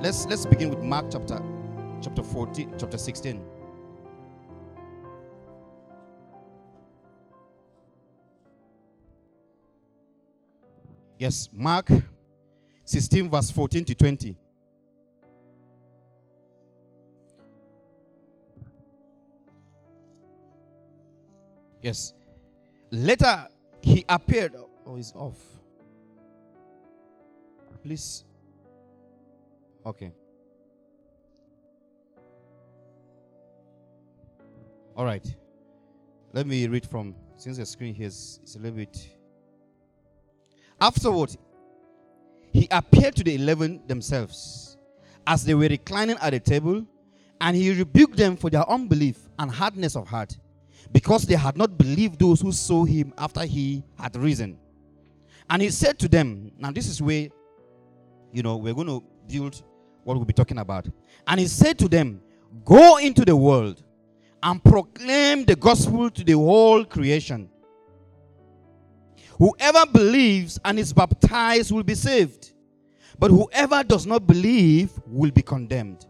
let's let's begin with Mark chapter chapter 14, chapter 16. Yes, Mark 16, verse 14 to 20. Yes. Later, he appeared. Oh, he's off. Please. Okay. All right. Let me read from, since the screen here is a little bit. Afterward, he appeared to the eleven themselves as they were reclining at the table, and he rebuked them for their unbelief and hardness of heart, because they had not believed those who saw him after he had risen. And he said to them, Now, this is where, you know, we're going to build what we'll be talking about. And he said to them, Go into the world and proclaim the gospel to the whole creation. Whoever believes and is baptized will be saved, but whoever does not believe will be condemned.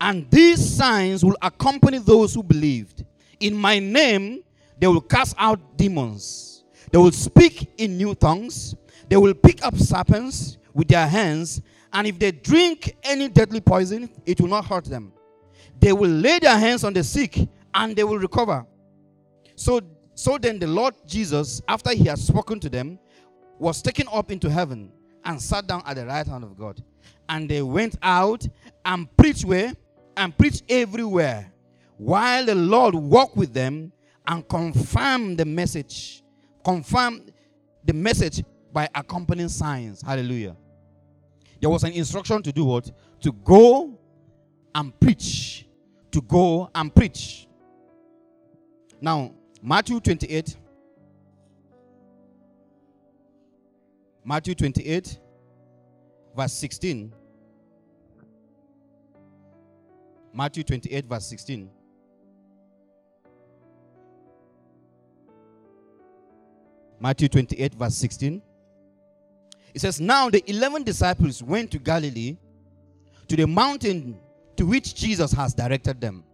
And these signs will accompany those who believed. In my name, they will cast out demons, they will speak in new tongues, they will pick up serpents with their hands, and if they drink any deadly poison, it will not hurt them. They will lay their hands on the sick and they will recover. So so then the Lord Jesus, after he had spoken to them, was taken up into heaven and sat down at the right hand of God. And they went out and preached where? And preached everywhere. While the Lord walked with them and confirmed the message. Confirmed the message by accompanying signs. Hallelujah. There was an instruction to do what? To go and preach. To go and preach. Now, Matthew 28. Matthew 28, verse 16. Matthew 28, verse 16. Matthew 28, verse 16. It says, Now the eleven disciples went to Galilee, to the mountain to which Jesus has directed them.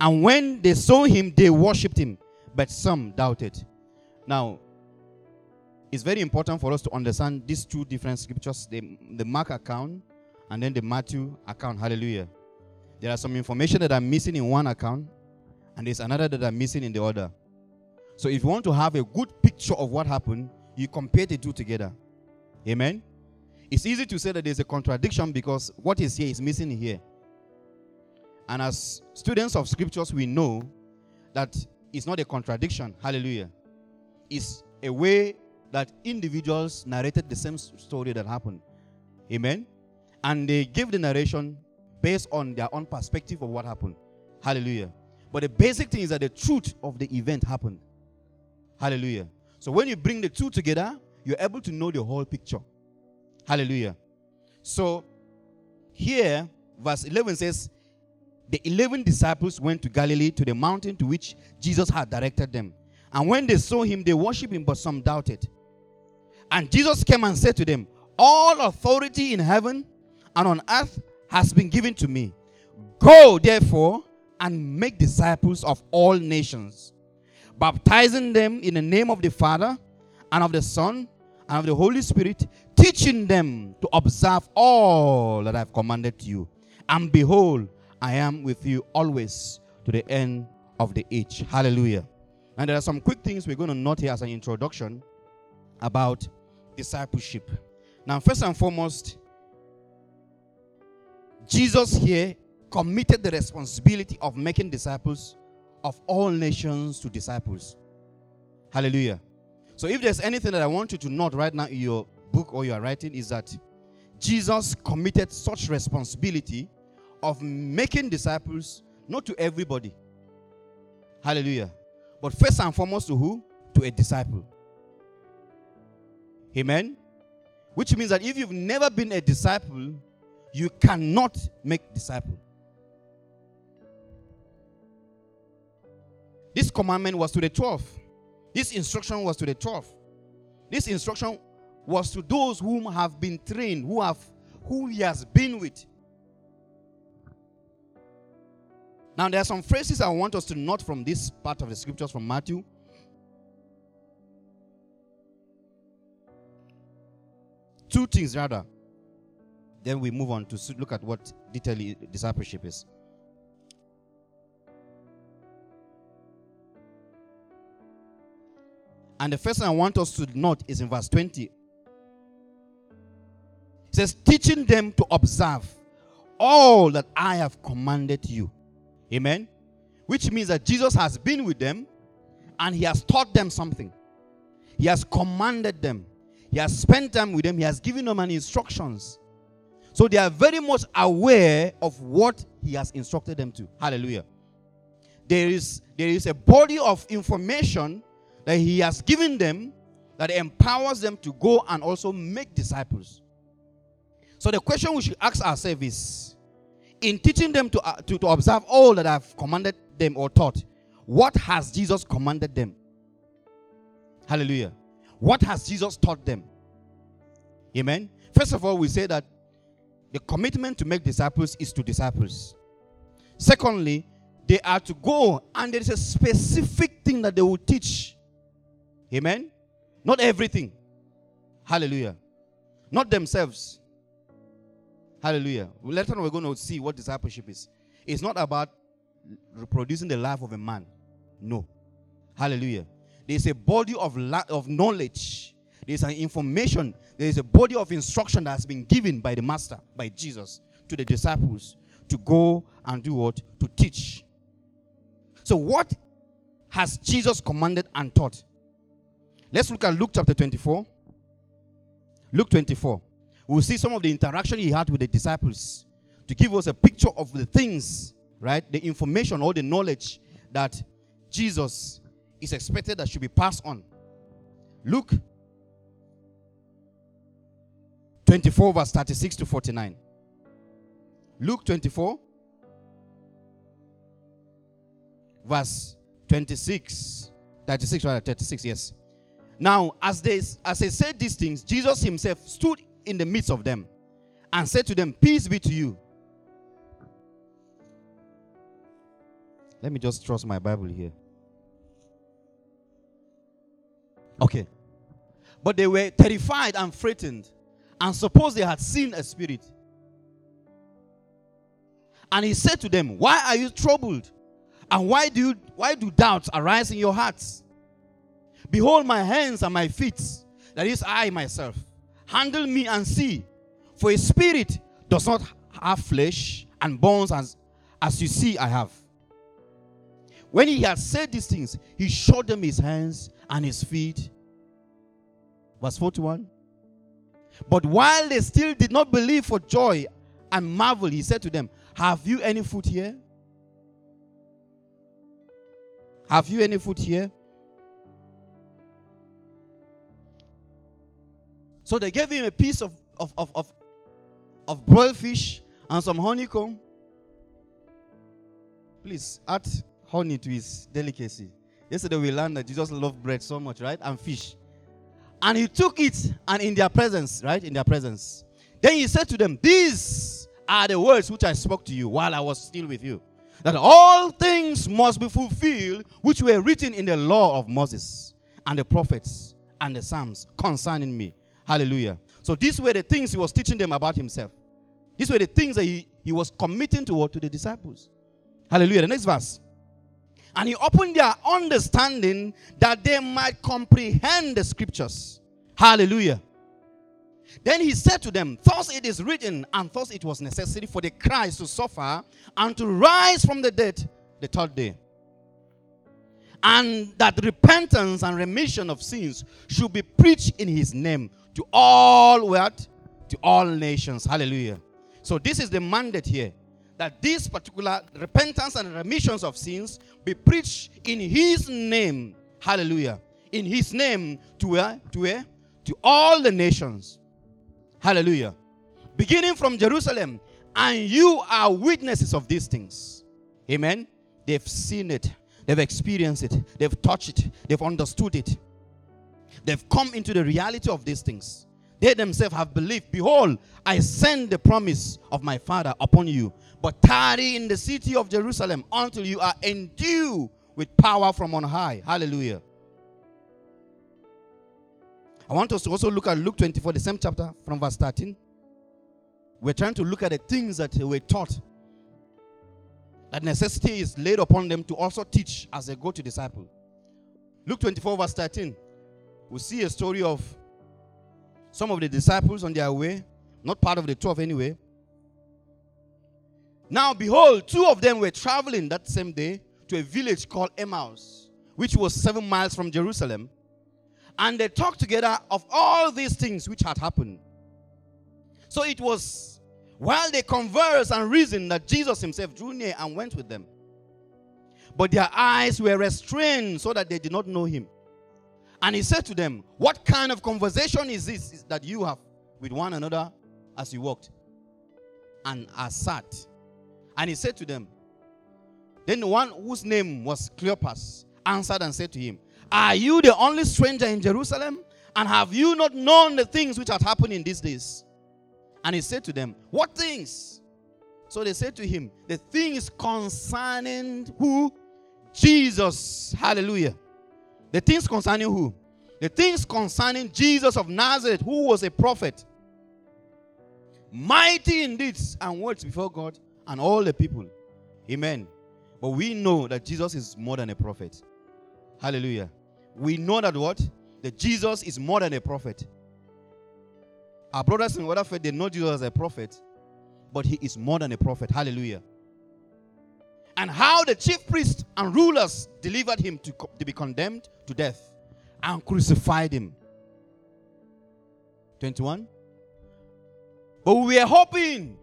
And when they saw him, they worshipped him, but some doubted. Now, it's very important for us to understand these two different scriptures the, the Mark account and then the Matthew account. Hallelujah. There are some information that are missing in one account, and there's another that are missing in the other. So, if you want to have a good picture of what happened, you compare the two together. Amen. It's easy to say that there's a contradiction because what is here is missing here. And as students of scriptures, we know that it's not a contradiction. Hallelujah. It's a way that individuals narrated the same story that happened. Amen. And they gave the narration based on their own perspective of what happened. Hallelujah. But the basic thing is that the truth of the event happened. Hallelujah. So when you bring the two together, you're able to know the whole picture. Hallelujah. So here, verse 11 says, the 11 disciples went to Galilee to the mountain to which Jesus had directed them. And when they saw him, they worshiped him, but some doubted. And Jesus came and said to them, All authority in heaven and on earth has been given to me. Go, therefore, and make disciples of all nations, baptizing them in the name of the Father and of the Son and of the Holy Spirit, teaching them to observe all that I've commanded you. And behold, I am with you always to the end of the age. Hallelujah. And there are some quick things we're going to note here as an introduction about discipleship. Now, first and foremost, Jesus here committed the responsibility of making disciples of all nations to disciples. Hallelujah. So, if there's anything that I want you to note right now in your book or your writing, is that Jesus committed such responsibility of making disciples, not to everybody. Hallelujah. But first and foremost to who? To a disciple. Amen. Which means that if you've never been a disciple, you cannot make disciple. This commandment was to the 12. This instruction was to the 12. This instruction was to those whom have been trained, who have who he has been with. Now, there are some phrases I want us to note from this part of the scriptures from Matthew. Two things, rather. Then we move on to look at what detail discipleship is. And the first thing I want us to note is in verse 20. It says, teaching them to observe all that I have commanded you. Amen. Which means that Jesus has been with them and he has taught them something. He has commanded them. He has spent time with them. He has given them an instructions. So they are very much aware of what he has instructed them to. Hallelujah. There is there is a body of information that He has given them that empowers them to go and also make disciples. So the question we should ask ourselves is in teaching them to, uh, to, to observe all that I've commanded them or taught, what has Jesus commanded them? Hallelujah. What has Jesus taught them? Amen. First of all, we say that the commitment to make disciples is to disciples. Secondly, they are to go and there is a specific thing that they will teach Amen? Not everything. Hallelujah. Not themselves. Hallelujah. Later on, we're going to see what discipleship is. It's not about reproducing the life of a man. No. Hallelujah. There's a body of, la- of knowledge. There's an information. There's a body of instruction that has been given by the Master, by Jesus, to the disciples to go and do what? To teach. So, what has Jesus commanded and taught? Let's look at Luke chapter 24. Luke 24. We'll see some of the interaction he had with the disciples to give us a picture of the things, right? The information or the knowledge that Jesus is expected that should be passed on. Luke 24, verse 36 to 49. Luke 24, verse 26. 36, rather, 36, yes. Now, as they as they said these things, Jesus himself stood in the midst of them and said to them, Peace be to you. Let me just trust my Bible here. Okay. But they were terrified and frightened and supposed they had seen a spirit. And he said to them, Why are you troubled? And why do you, why do doubts arise in your hearts? Behold my hands and my feet, that is I myself. Handle me and see. For a spirit does not have flesh and bones as, as you see I have. When he had said these things, he showed them his hands and his feet. Verse 41. But while they still did not believe for joy and marvel, he said to them, Have you any food here? Have you any food here? So they gave him a piece of, of, of, of, of broiled fish and some honeycomb. Please add honey to his delicacy. Yesterday we learned that Jesus loved bread so much, right? And fish. And he took it and in their presence, right? In their presence. Then he said to them, These are the words which I spoke to you while I was still with you. That all things must be fulfilled which were written in the law of Moses and the prophets and the Psalms concerning me. Hallelujah. So these were the things he was teaching them about himself. These were the things that he, he was committing to, to the disciples. Hallelujah. The next verse. And he opened their understanding that they might comprehend the scriptures. Hallelujah. Then he said to them, Thus it is written, and thus it was necessary for the Christ to suffer and to rise from the dead the third day and that repentance and remission of sins should be preached in his name to all what? To all nations. Hallelujah. So this is the mandate here. That this particular repentance and remissions of sins be preached in his name. Hallelujah. In his name to where? To where? To all the nations. Hallelujah. Beginning from Jerusalem. And you are witnesses of these things. Amen. They've seen it. They've experienced it. They've touched it. They've understood it. They've come into the reality of these things. they themselves have believed. Behold, I send the promise of my Father upon you. But tarry in the city of Jerusalem until you are endued with power from on high. Hallelujah. I want us to also look at Luke 24, the same chapter from verse 13. We're trying to look at the things that were taught. That necessity is laid upon them to also teach as they go to disciple. Luke 24, verse 13. We see a story of some of the disciples on their way, not part of the 12 anyway. Now, behold, two of them were traveling that same day to a village called Emmaus, which was seven miles from Jerusalem. And they talked together of all these things which had happened. So it was while they conversed and reasoned that Jesus himself drew near and went with them. But their eyes were restrained so that they did not know him. And he said to them, What kind of conversation is this that you have with one another as you walked and are sat? And he said to them, Then the one whose name was Cleopas answered and said to him, Are you the only stranger in Jerusalem? And have you not known the things which have happened in these days? And he said to them, What things? So they said to him, The things concerning who? Jesus. Hallelujah. The things concerning who? The things concerning Jesus of Nazareth, who was a prophet, mighty in deeds and words before God and all the people. Amen. But we know that Jesus is more than a prophet. Hallelujah. We know that what? That Jesus is more than a prophet. Our brothers in other faith, they know Jesus as a prophet, but he is more than a prophet. Hallelujah and how the chief priests and rulers delivered him to, to be condemned to death and crucified him. 21. But we were hoping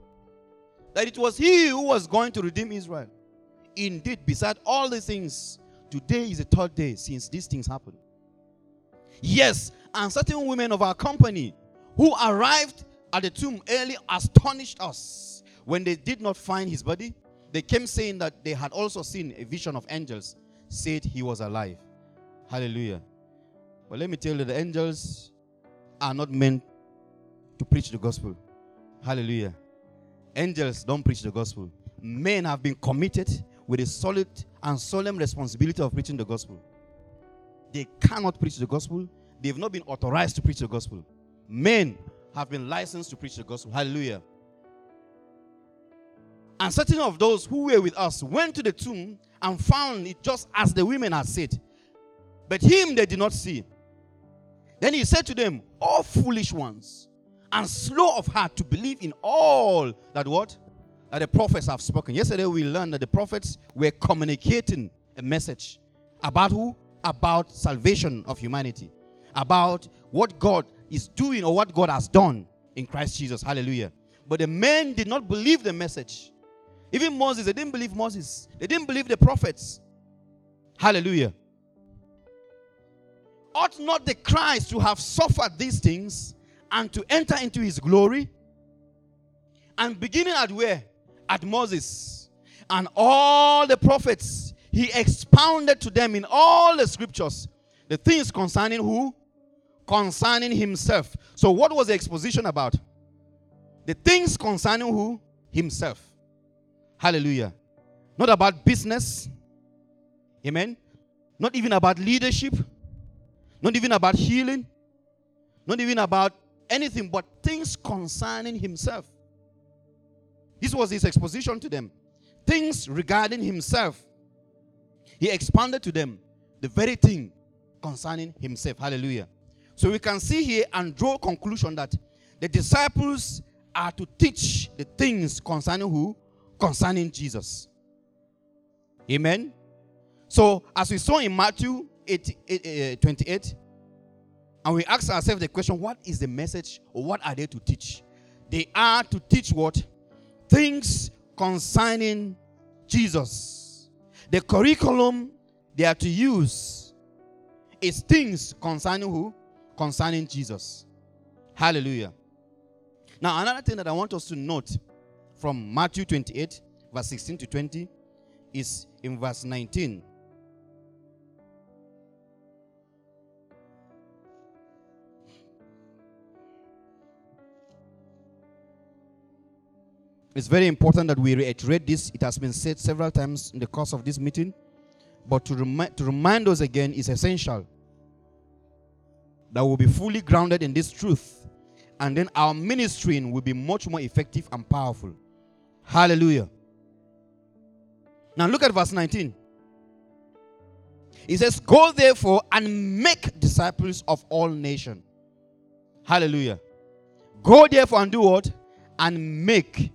that it was he who was going to redeem Israel. Indeed, beside all these things, today is the third day since these things happened. Yes, and certain women of our company who arrived at the tomb early astonished us when they did not find his body they came saying that they had also seen a vision of angels, said he was alive. Hallelujah. But let me tell you, the angels are not meant to preach the gospel. Hallelujah. Angels don't preach the gospel. Men have been committed with a solid and solemn responsibility of preaching the gospel. They cannot preach the gospel. They've not been authorized to preach the gospel. Men have been licensed to preach the gospel. Hallelujah. And certain of those who were with us went to the tomb and found it just as the women had said. But him they did not see. Then he said to them, "All foolish ones, and slow of heart to believe in all that what? That the prophets have spoken. Yesterday we learned that the prophets were communicating a message about who? About salvation of humanity. About what God is doing or what God has done in Christ Jesus. Hallelujah. But the men did not believe the message. Even Moses, they didn't believe Moses. They didn't believe the prophets. Hallelujah. Ought not the Christ to have suffered these things and to enter into his glory? And beginning at where? At Moses. And all the prophets, he expounded to them in all the scriptures the things concerning who? Concerning himself. So, what was the exposition about? The things concerning who? Himself. Hallelujah. Not about business. Amen. Not even about leadership. Not even about healing. Not even about anything but things concerning himself. This was his exposition to them. Things regarding himself. He expanded to them the very thing concerning himself. Hallelujah. So we can see here and draw conclusion that the disciples are to teach the things concerning who? Concerning Jesus. Amen. So, as we saw in Matthew 8, 8, eh, eh, 28, and we ask ourselves the question what is the message or what are they to teach? They are to teach what? Things concerning Jesus. The curriculum they are to use is things concerning who? Concerning Jesus. Hallelujah. Now, another thing that I want us to note from Matthew 28, verse 16 to 20, is in verse 19. It's very important that we reiterate this. It has been said several times in the course of this meeting, but to, remi- to remind us again is essential that we'll be fully grounded in this truth, and then our ministering will be much more effective and powerful. Hallelujah. Now look at verse 19. He says, Go therefore and make disciples of all nations. Hallelujah. Go therefore and do what? And make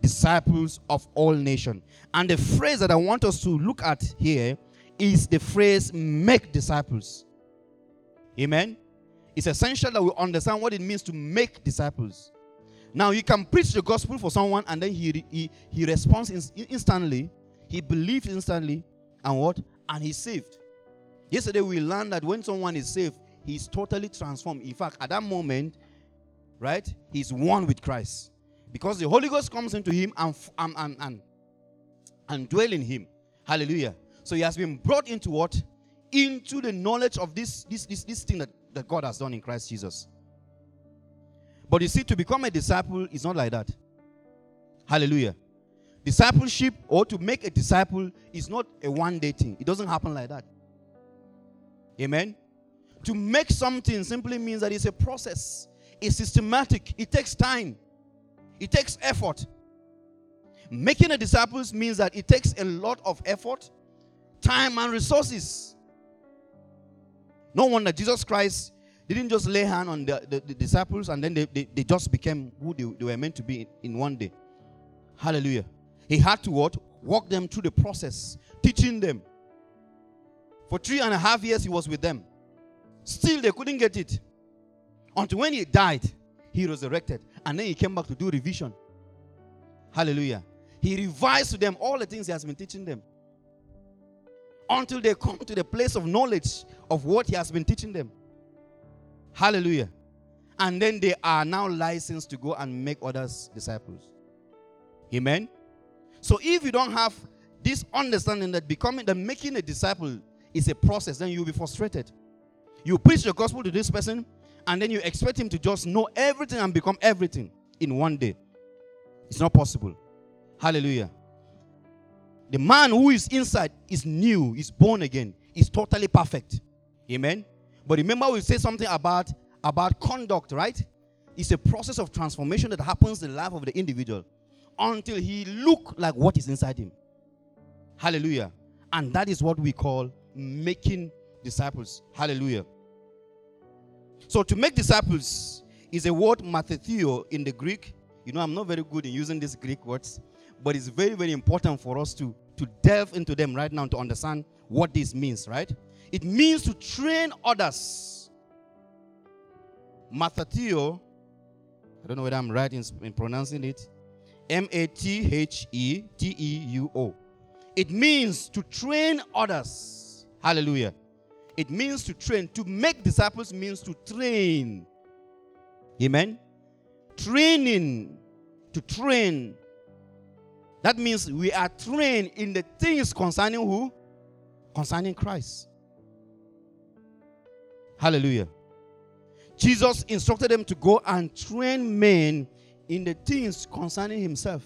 disciples of all nations. And the phrase that I want us to look at here is the phrase make disciples. Amen. It's essential that we understand what it means to make disciples. Now, you can preach the gospel for someone and then he, he, he responds instantly, he believes instantly, and what? And he's saved. Yesterday, we learned that when someone is saved, he's totally transformed. In fact, at that moment, right, he's one with Christ. Because the Holy Ghost comes into him and, and, and, and, and dwell in him. Hallelujah. So he has been brought into what? Into the knowledge of this, this, this, this thing that, that God has done in Christ Jesus. But you see, to become a disciple is not like that. Hallelujah. Discipleship or to make a disciple is not a one day thing, it doesn't happen like that. Amen. To make something simply means that it's a process, it's systematic, it takes time, it takes effort. Making a disciples means that it takes a lot of effort, time, and resources. No wonder Jesus Christ didn't just lay hand on the, the, the disciples and then they, they, they, just became who they, they were meant to be in, in one day. Hallelujah. He had to what? Walk them through the process, teaching them. For three and a half years, he was with them. Still, they couldn't get it. Until when he died, he resurrected. And then he came back to do revision. Hallelujah. He revised to them all the things he has been teaching them. Until they come to the place of knowledge of what he has been teaching them. Hallelujah. And then they are now licensed to go and make others disciples. Amen. So if you don't have this understanding that becoming that making a disciple is a process, then you'll be frustrated. You preach the gospel to this person, and then you expect him to just know everything and become everything in one day. It's not possible. Hallelujah. The man who is inside is new, is born again, is totally perfect. Amen. But remember, we say something about, about conduct, right? It's a process of transformation that happens in the life of the individual until he look like what is inside him. Hallelujah. And that is what we call making disciples. Hallelujah. So to make disciples is a word mathetheo in the Greek. You know, I'm not very good in using these Greek words, but it's very, very important for us to, to delve into them right now to understand what this means, right? It means to train others. Mathetheo, I don't know whether I'm right in, in pronouncing it. M A T H E T E U O. It means to train others. Hallelujah. It means to train. To make disciples means to train. Amen. Training. To train. That means we are trained in the things concerning who? Concerning Christ. Hallelujah. Jesus instructed them to go and train men in the things concerning himself.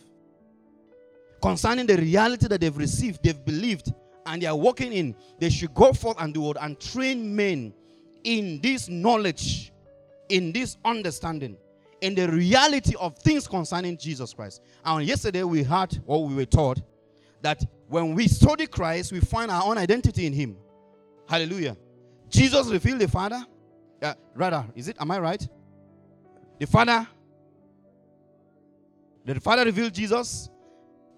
Concerning the reality that they've received, they've believed, and they are walking in, they should go forth and do it and train men in this knowledge, in this understanding, in the reality of things concerning Jesus Christ. And yesterday we heard or we were taught that when we study Christ, we find our own identity in Him. Hallelujah. Jesus revealed the Father. Uh, rather, is it? Am I right? The Father. The Father revealed Jesus,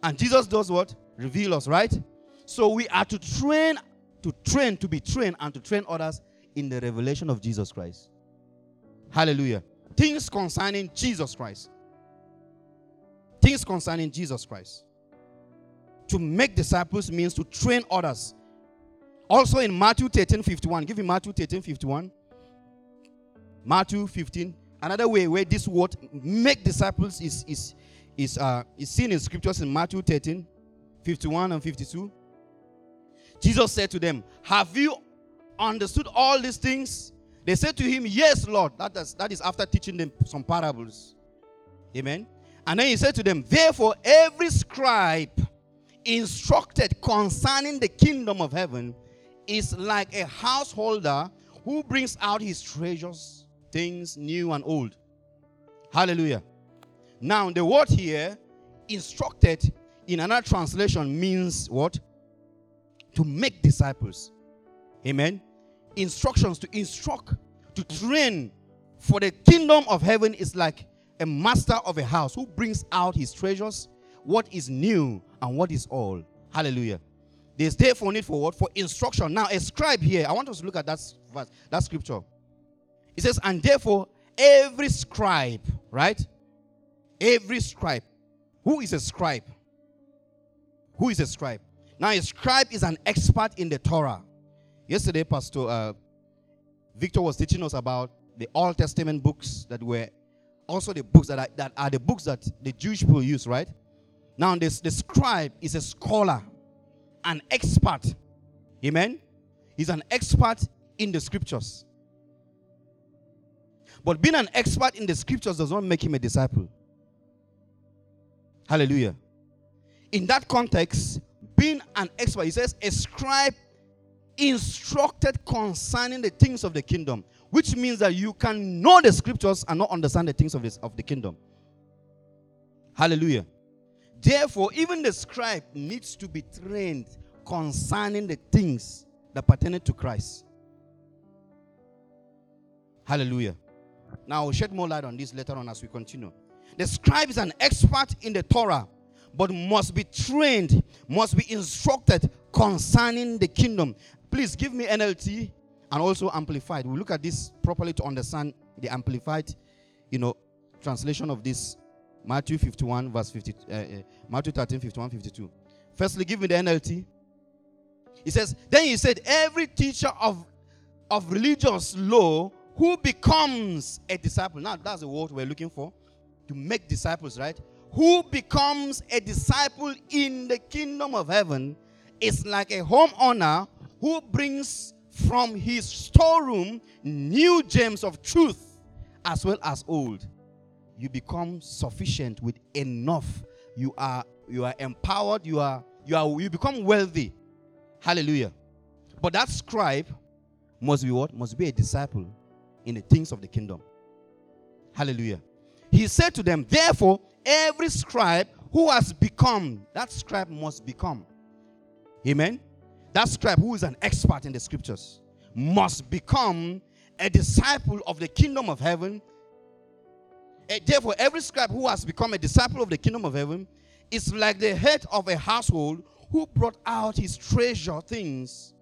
and Jesus does what? Reveal us, right? So we are to train, to train, to be trained, and to train others in the revelation of Jesus Christ. Hallelujah. Things concerning Jesus Christ. Things concerning Jesus Christ. To make disciples means to train others. Also in Matthew 13 51. Give me Matthew 13 51. Matthew 15. Another way where this word make disciples is, is, is, uh, is seen in scriptures in Matthew 13 51 and 52. Jesus said to them, Have you understood all these things? They said to him, Yes, Lord. That is, that is after teaching them some parables. Amen. And then he said to them, Therefore, every scribe instructed concerning the kingdom of heaven is like a householder who brings out his treasures, things new and old. Hallelujah. Now, the word here, instructed in another translation, means what? To make disciples. Amen. Instructions to instruct, to train for the kingdom of heaven is like a master of a house who brings out his treasures, what is new and what is all. Hallelujah. There's therefore need for what? For instruction. Now, a scribe here, I want us to look at that verse, that scripture. It says, and therefore, every scribe, right? Every scribe. Who is a scribe? Who is a scribe? Now, a scribe is an expert in the Torah. Yesterday, Pastor uh, Victor was teaching us about the Old Testament books that were also the books that are, that are the books that the Jewish people use, right? Now, this the scribe is a scholar, an expert. Amen. He's an expert in the scriptures. But being an expert in the scriptures does not make him a disciple. Hallelujah. In that context, being an expert, he says, a scribe instructed concerning the things of the kingdom, which means that you can know the scriptures and not understand the things of, this, of the kingdom. Hallelujah. Therefore, even the scribe needs to be trained concerning the things that pertain to Christ. Hallelujah. Now, I'll shed more light on this later on as we continue. The scribe is an expert in the Torah, but must be trained, must be instructed concerning the kingdom. Please give me NLT and also amplified. We look at this properly to understand the amplified, you know, translation of this Matthew 51 verse 50 uh, uh, Matthew 13 51 52. Firstly, give me the NLT. He says, then he said, every teacher of of religious law who becomes a disciple. Now that's the word we're looking for to make disciples, right? Who becomes a disciple in the kingdom of heaven is like a homeowner who brings from his storeroom new gems of truth as well as old. You become sufficient with enough. You are you are empowered, you are you are you become wealthy. Hallelujah. But that scribe must be what? Must be a disciple in the things of the kingdom. Hallelujah. He said to them, Therefore, every scribe who has become, that scribe must become. Amen. That scribe who is an expert in the scriptures must become a disciple of the kingdom of heaven. And therefore, every scribe who has become a disciple of the kingdom of heaven is like the head of a household who brought out his treasure things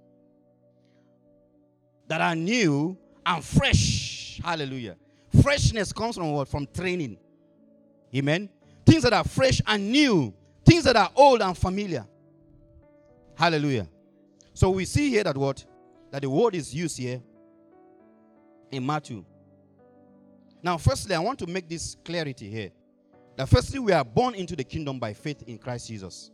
that are new and fresh. Hallelujah. Freshness comes from what? From training. Amen. Things that are fresh and new, things that are old and familiar. Hallelujah. So we see here that what? That the word is used here in Matthew. Now, firstly, I want to make this clarity here. That firstly, we are born into the kingdom by faith in Christ Jesus.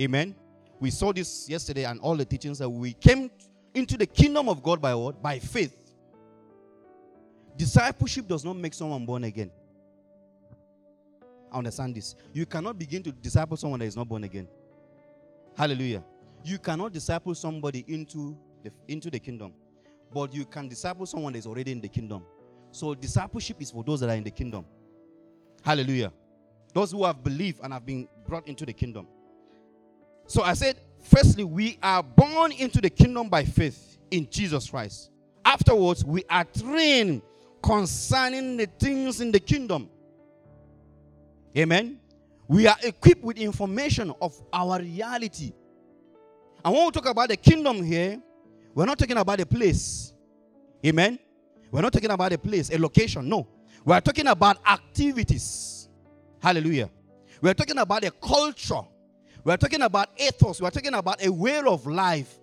Amen. We saw this yesterday and all the teachings that we came into the kingdom of God by what? By faith. Discipleship does not make someone born again. I understand this. You cannot begin to disciple someone that is not born again. Hallelujah. You cannot disciple somebody into the, into the kingdom, but you can disciple someone that is already in the kingdom. So discipleship is for those that are in the kingdom. Hallelujah. Those who have believed and have been brought into the kingdom. So I said, firstly, we are born into the kingdom by faith in Jesus Christ. Afterwards, we are trained concerning the things in the kingdom. Amen. We are equipped with information of our reality. And when we talk about the kingdom here, we're not talking about a place. Amen. We're not talking about a place, a location. No. We're talking about activities. Hallelujah. We're talking about a culture. We're talking about ethos. We're talking about a way of life,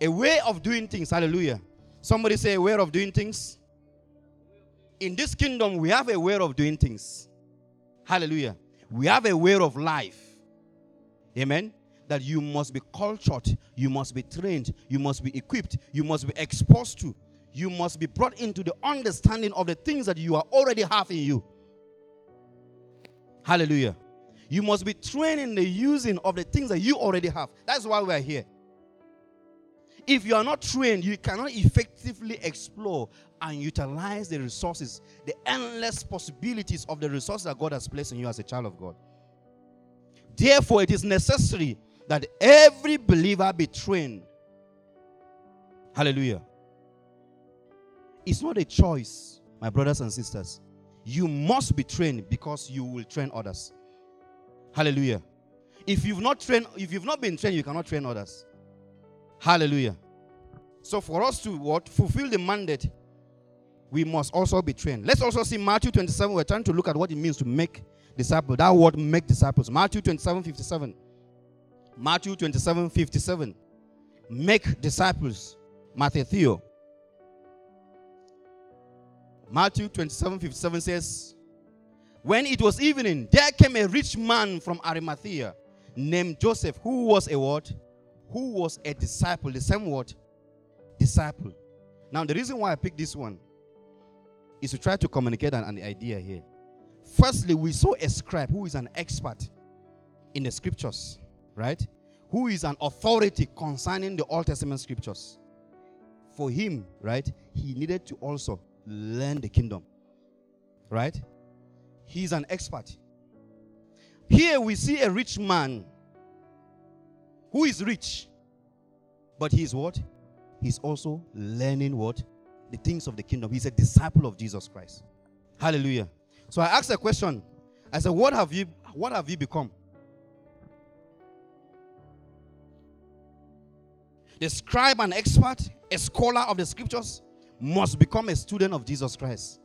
a way of doing things. Hallelujah. Somebody say a way of doing things in this kingdom, we have a way of doing things. Hallelujah. We have a way of life. Amen. That you must be cultured, you must be trained, you must be equipped, you must be exposed to, you must be brought into the understanding of the things that you are already have in you. Hallelujah. You must be trained in the using of the things that you already have. That's why we're here. If you are not trained, you cannot effectively explore and utilize the resources, the endless possibilities of the resources that God has placed in you as a child of God. Therefore, it is necessary that every believer be trained. Hallelujah. It's not a choice, my brothers and sisters. You must be trained because you will train others. Hallelujah. If you've not trained, if you've not been trained, you cannot train others. Hallelujah. So for us to what fulfill the mandate, we must also be trained. Let's also see Matthew 27. We're trying to look at what it means to make disciples. That word make disciples. Matthew 27, 57. Matthew 27, 57. Make disciples. Matthew. Matthew 27, 57 says, When it was evening, there came a rich man from Arimathea named Joseph, who was a what? Who was a disciple. The same word, disciple. Now, the reason why I picked this one is to try to communicate an, an idea here. Firstly, we saw a scribe who is an expert in the scriptures, right? Who is an authority concerning the Old Testament scriptures. For him, right, he needed to also learn the kingdom, right? He's an expert. Here we see a rich man who is rich, but he is what? He's also learning what? The things of the kingdom. He's a disciple of Jesus Christ. Hallelujah. So I asked a question. I said, What have you what have you become? The scribe and expert, a scholar of the scriptures, must become a student of Jesus Christ.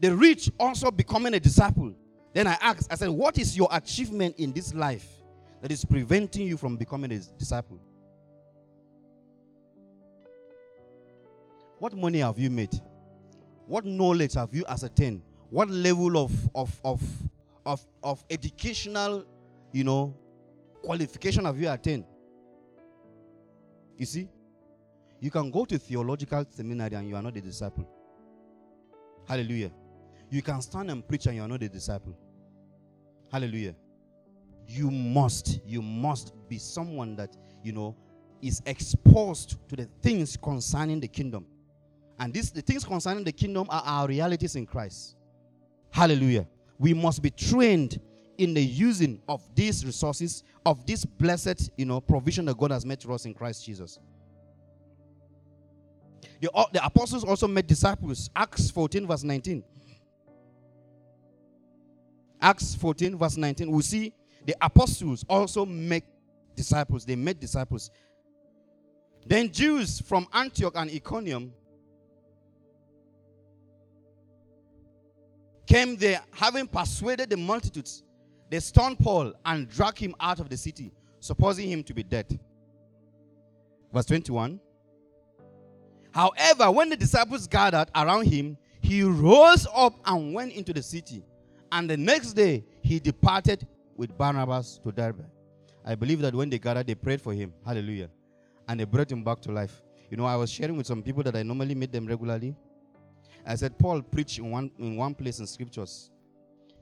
The rich also becoming a disciple. Then I asked, I said, What is your achievement in this life that is preventing you from becoming a disciple? What money have you made? What knowledge have you ascertained? What level of, of, of, of, of educational, you know, qualification have you attained? You see? You can go to theological seminary and you are not a disciple. Hallelujah. You can stand and preach and you are not a disciple. Hallelujah. You must, you must be someone that, you know, is exposed to the things concerning the kingdom. And this, the things concerning the kingdom are our realities in Christ. Hallelujah. We must be trained in the using of these resources, of this blessed, you know, provision that God has made to us in Christ Jesus. The, uh, the apostles also made disciples. Acts 14, verse 19. Acts 14, verse 19. We see the apostles also make disciples. They made disciples. Then Jews from Antioch and Iconium came there, having persuaded the multitudes, they stoned Paul and dragged him out of the city, supposing him to be dead. Verse 21. However, when the disciples gathered around him, he rose up and went into the city. And the next day, he departed with Barnabas to Derbe. I believe that when they gathered, they prayed for him. Hallelujah. And they brought him back to life. You know, I was sharing with some people that I normally meet them regularly. I said, Paul preached in one, in one place in scriptures.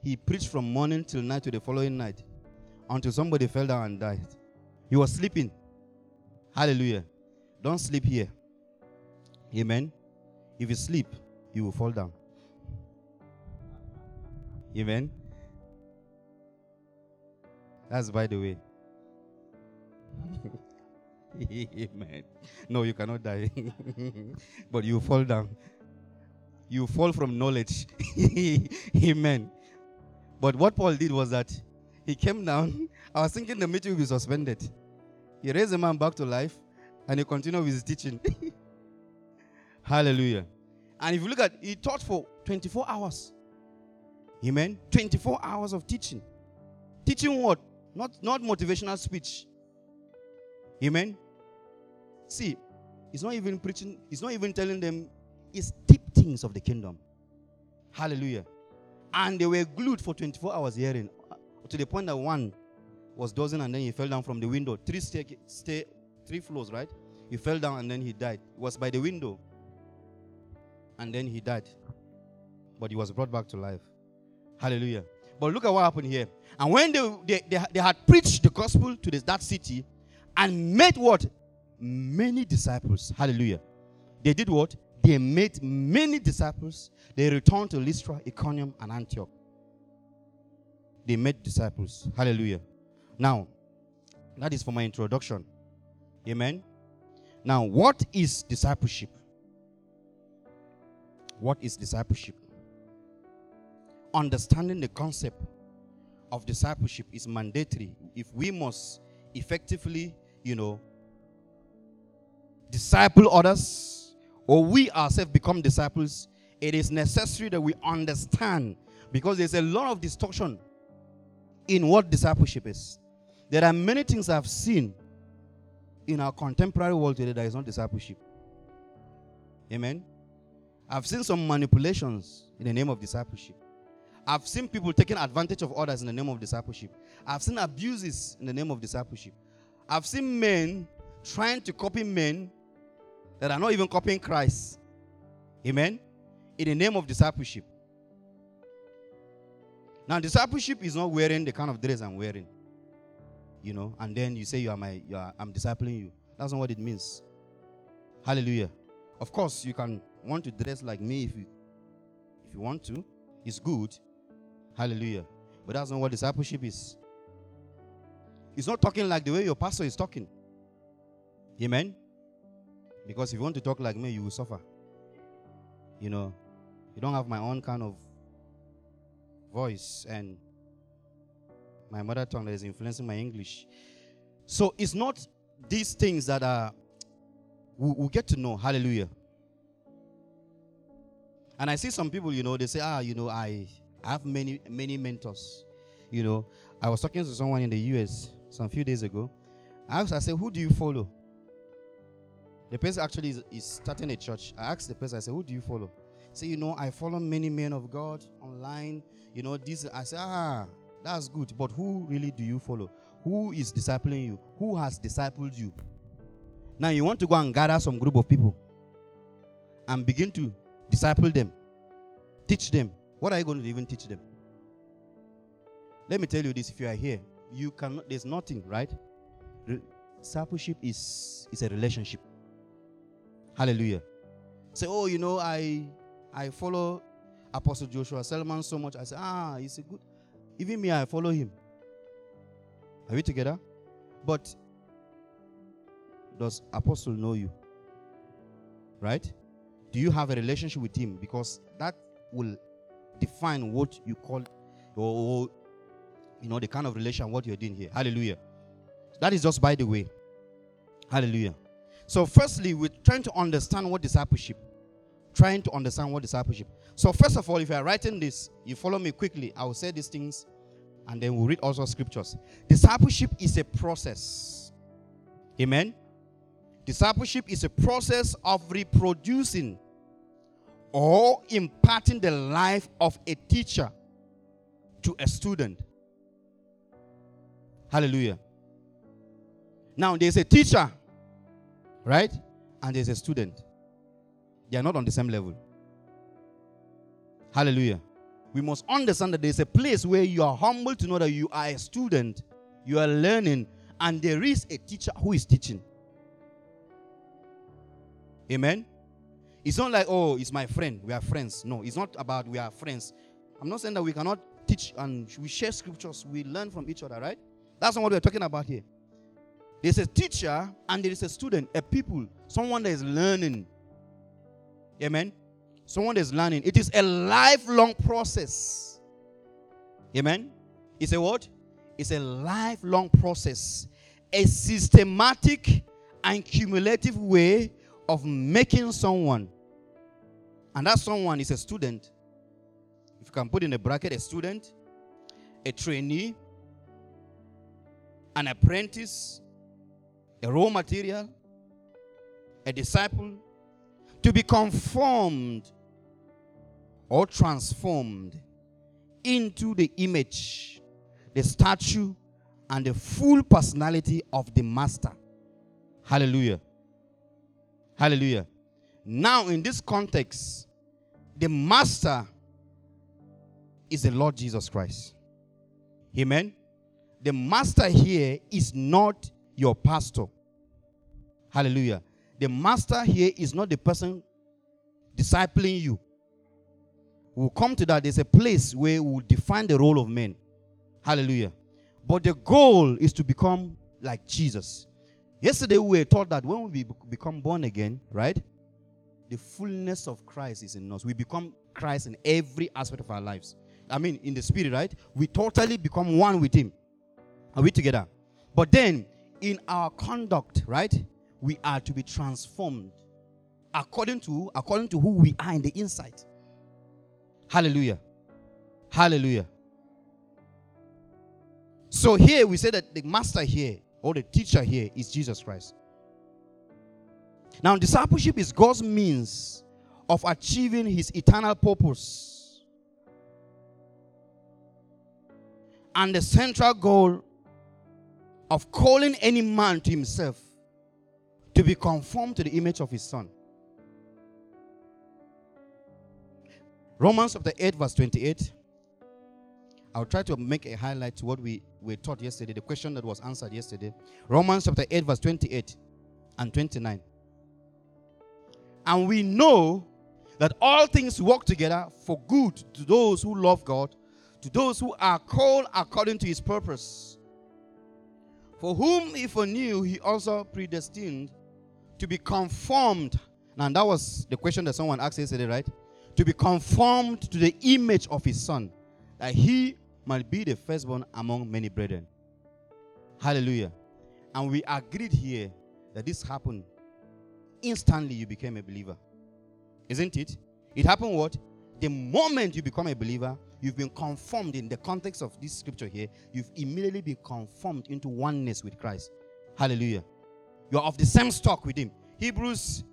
He preached from morning till night to the following night until somebody fell down and died. He was sleeping. Hallelujah. Don't sleep here. Amen. If you sleep, you will fall down. Amen. That's by the way. Amen. No, you cannot die. but you fall down you fall from knowledge. Amen. But what Paul did was that he came down. I was thinking the meeting will be suspended. He raised the man back to life and he continued with his teaching. Hallelujah. And if you look at he taught for 24 hours. Amen. 24 hours of teaching. Teaching what? Not, not motivational speech. Amen. See, he's not even preaching, he's not even telling them is deep things of the kingdom. Hallelujah. And they were glued for 24 hours hearing uh, to the point that one was dozing and then he fell down from the window. Three, stair, stair, three floors, right? He fell down and then he died. It was by the window. And then he died. But he was brought back to life. Hallelujah. But look at what happened here. And when they, they, they, they had preached the gospel to this, that city and made what? Many disciples. Hallelujah. They did what? They made many disciples. They returned to Lystra, Iconium, and Antioch. They made disciples. Hallelujah. Now, that is for my introduction. Amen. Now, what is discipleship? What is discipleship? Understanding the concept of discipleship is mandatory if we must effectively, you know, disciple others or we ourselves become disciples. It is necessary that we understand because there's a lot of distortion in what discipleship is. There are many things I've seen in our contemporary world today that is not discipleship. Amen. I've seen some manipulations in the name of discipleship. I've seen people taking advantage of others in the name of discipleship. I've seen abuses in the name of discipleship. I've seen men trying to copy men that are not even copying Christ. Amen. In the name of discipleship. Now, discipleship is not wearing the kind of dress I'm wearing. You know, and then you say you are my you are I'm discipling you. That's not what it means. Hallelujah. Of course, you can want to dress like me if you if you want to. It's good. Hallelujah. But that's not what discipleship is. It's not talking like the way your pastor is talking. Amen. Because if you want to talk like me, you will suffer. You know, you don't have my own kind of voice and my mother tongue that is influencing my English. So it's not these things that are we, we get to know. Hallelujah. And I see some people, you know, they say, ah, you know, I have many, many mentors. You know, I was talking to someone in the US some few days ago. I asked, I said, who do you follow? The person actually is, is starting a church. I asked the person, I said, who do you follow? Say, you know, I follow many men of God online. You know, this. I said, ah, that's good. But who really do you follow? Who is discipling you? Who has discipled you? Now you want to go and gather some group of people and begin to disciple them, teach them. What are you going to even teach them? Let me tell you this: if you are here, you cannot. There's nothing, right? discipleship is is a relationship. Hallelujah. Say, oh, you know, I I follow Apostle Joshua Selman so much. I say, ah, he's a good. Even me, I follow him. Are we together? But does Apostle know you? Right? Do you have a relationship with him? Because that will define what you call or you know the kind of relation what you're doing here. Hallelujah. That is just by the way. Hallelujah. So, firstly, we're trying to understand what discipleship. Trying to understand what discipleship. So, first of all, if you are writing this, you follow me quickly. I will say these things and then we'll read also scriptures. Discipleship is a process. Amen. Discipleship is a process of reproducing or imparting the life of a teacher to a student. Hallelujah. Now, there's a teacher, right? And there's a student. They are not on the same level. Hallelujah. We must understand that there's a place where you are humble to know that you are a student, you are learning, and there is a teacher who is teaching. Amen. It's not like, oh, it's my friend. We are friends. No, it's not about we are friends. I'm not saying that we cannot teach and we share scriptures. We learn from each other, right? That's not what we're talking about here. There's a teacher and there is a student, a people, someone that is learning. Amen. Someone that is learning. It is a lifelong process. Amen. It's a what? It's a lifelong process. A systematic and cumulative way of making someone. And that someone is a student. If you can put in a bracket a student, a trainee, an apprentice, a raw material, a disciple, to be conformed or transformed into the image, the statue, and the full personality of the Master. Hallelujah. Hallelujah. Now, in this context, the Master is the Lord Jesus Christ. Amen. The master here is not your pastor. Hallelujah. The master here is not the person discipling you. We'll come to that. There's a place where we'll define the role of men. Hallelujah. But the goal is to become like Jesus. Yesterday we were taught that when we become born again, right? The fullness of Christ is in us. We become Christ in every aspect of our lives. I mean, in the spirit, right? We totally become one with Him. Are we together? But then, in our conduct, right? We are to be transformed according to according to who we are in the inside. Hallelujah. Hallelujah. So here we say that the master here or the teacher here is Jesus Christ. Now, discipleship is God's means of achieving his eternal purpose. And the central goal of calling any man to himself to be conformed to the image of his son. Romans chapter 8, verse 28. I'll try to make a highlight to what we were taught yesterday, the question that was answered yesterday. Romans chapter 8, verse 28 and 29. And we know that all things work together for good to those who love God, to those who are called according to his purpose. For whom he foreknew, he also predestined to be conformed. And that was the question that someone asked yesterday, right? To be conformed to the image of his son, that he might be the firstborn among many brethren. Hallelujah. And we agreed here that this happened instantly you became a believer. Isn't it? It happened what? The moment you become a believer, you've been conformed in the context of this scripture here, you've immediately been conformed into oneness with Christ. Hallelujah. You're of the same stock with him. Hebrews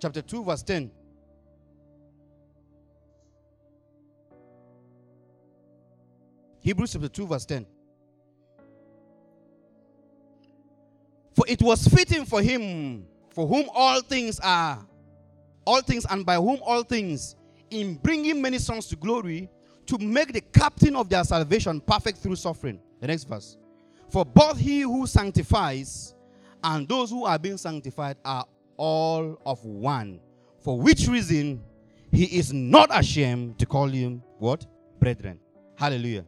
chapter 2, verse 10. Hebrews chapter 2, verse 10. For it was fitting for him, for whom all things are, all things and by whom all things, in bringing many sons to glory, to make the captain of their salvation perfect through suffering. The next verse. For both he who sanctifies and those who are being sanctified are all of one. For which reason he is not ashamed to call him what? Brethren. Hallelujah.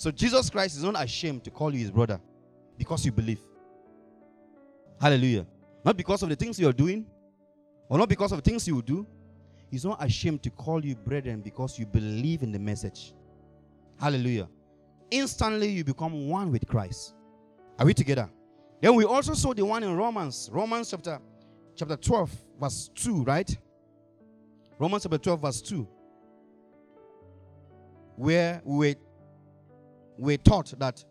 So Jesus Christ is not ashamed to call you his brother because you believe. Hallelujah. Not because of the things you're doing or not because of things you do. He's not ashamed to call you brethren because you believe in the message. Hallelujah. Instantly you become one with Christ. Are we together? Then we also saw the one in Romans, Romans chapter chapter 12, verse 2, right? Romans chapter 12, verse 2. Where we were taught that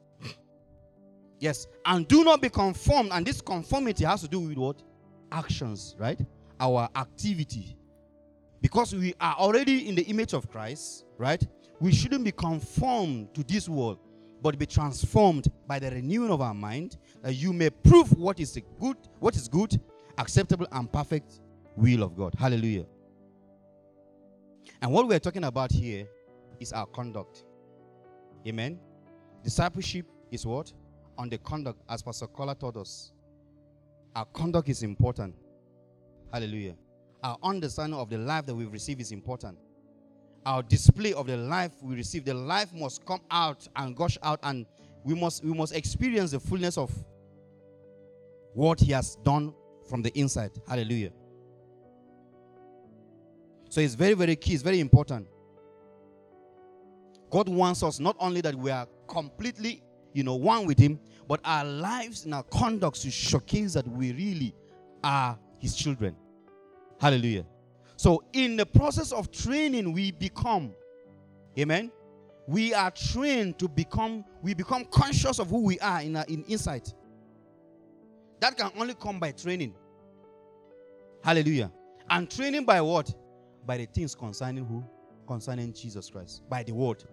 yes, and do not be conformed, and this conformity has to do with what? Actions, right? Our activity. Because we are already in the image of Christ, right? We shouldn't be conformed to this world but be transformed by the renewing of our mind, that you may prove what is good, what is good, acceptable, and perfect will of God. Hallelujah. And what we're talking about here is our conduct. Amen. Discipleship is what? On the conduct, as Pastor Kola taught us. Our conduct is important. Hallelujah. Our understanding of the life that we've received is important our display of the life we receive. The life must come out and gush out, and we must we must experience the fullness of what He has done from the inside. Hallelujah. So it's very, very key, it's very important. God wants us not only that we are completely, you know, one with Him, but our lives and our conduct to showcase that we really are His children. Hallelujah. So, in the process of training, we become, amen. We are trained to become, we become conscious of who we are in, our, in insight. That can only come by training. Hallelujah. And training by what? By the things concerning who? Concerning Jesus Christ. By the word.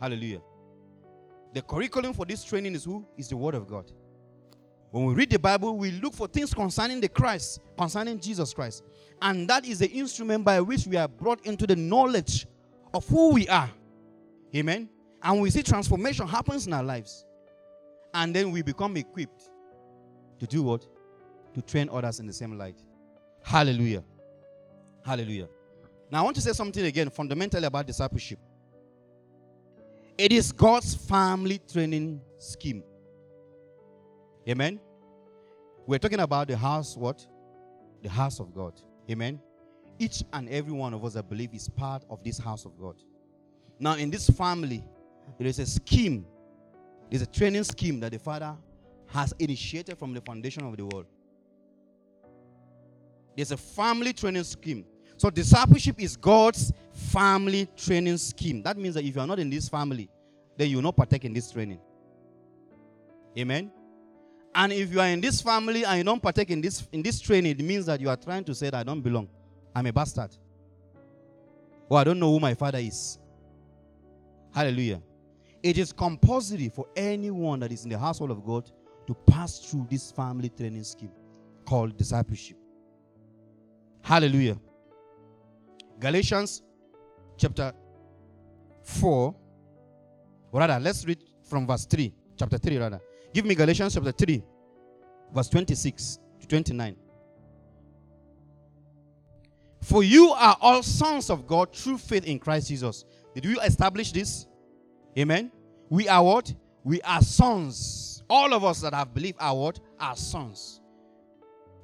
Hallelujah. The curriculum for this training is who? Is the word of God. When we read the Bible, we look for things concerning the Christ, concerning Jesus Christ. And that is the instrument by which we are brought into the knowledge of who we are. Amen. And we see transformation happens in our lives. And then we become equipped to do what? To train others in the same light. Hallelujah. Hallelujah. Now, I want to say something again fundamentally about discipleship. It is God's family training scheme. Amen. We're talking about the house, what? The house of God. Amen. Each and every one of us, I believe, is part of this house of God. Now, in this family, there is a scheme, there's a training scheme that the Father has initiated from the foundation of the world. There's a family training scheme. So, discipleship is God's family training scheme. That means that if you are not in this family, then you will not partake in this training. Amen. And if you are in this family and you don't partake in this in this training, it means that you are trying to say that I don't belong. I'm a bastard. Or I don't know who my father is. Hallelujah. It is compulsory for anyone that is in the household of God to pass through this family training scheme called discipleship. Hallelujah. Galatians chapter 4. Rather, let's read from verse 3. Chapter 3, rather. Give me Galatians chapter 3, verse 26 to 29. For you are all sons of God through faith in Christ Jesus. Did we establish this? Amen. We are what? We are sons. All of us that have believed are what? Are sons.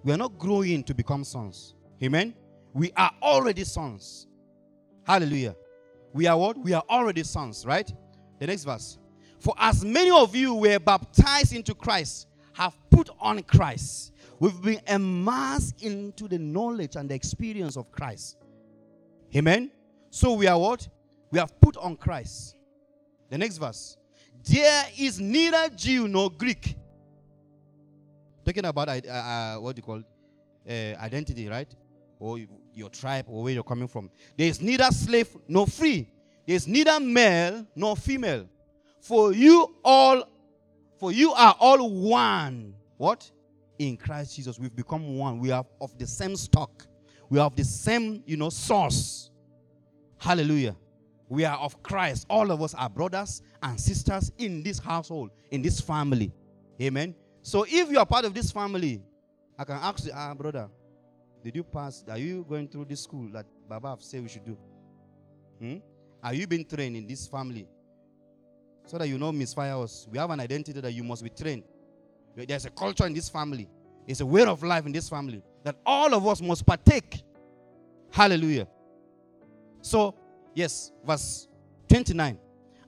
We are not growing to become sons. Amen. We are already sons. Hallelujah. We are what? We are already sons, right? The next verse. For as many of you were baptized into Christ, have put on Christ. We've been immersed into the knowledge and the experience of Christ. Amen. So we are what? We have put on Christ. The next verse. There is neither Jew nor Greek. Talking about uh, uh, what do you call uh, identity, right? Or your tribe or where you're coming from. There is neither slave nor free. There is neither male nor female. For you all, for you are all one. What? In Christ Jesus, we've become one. We are of the same stock. We have the same, you know, source. Hallelujah. We are of Christ. All of us are brothers and sisters in this household, in this family. Amen. So if you are part of this family, I can ask you, ah, brother, did you pass? Are you going through this school that Baba have said we should do? Hmm? Are you being trained in this family? So that you know misfire us. We have an identity that you must be trained. There's a culture in this family. It's a way of life in this family that all of us must partake. Hallelujah. So Yes, verse 29.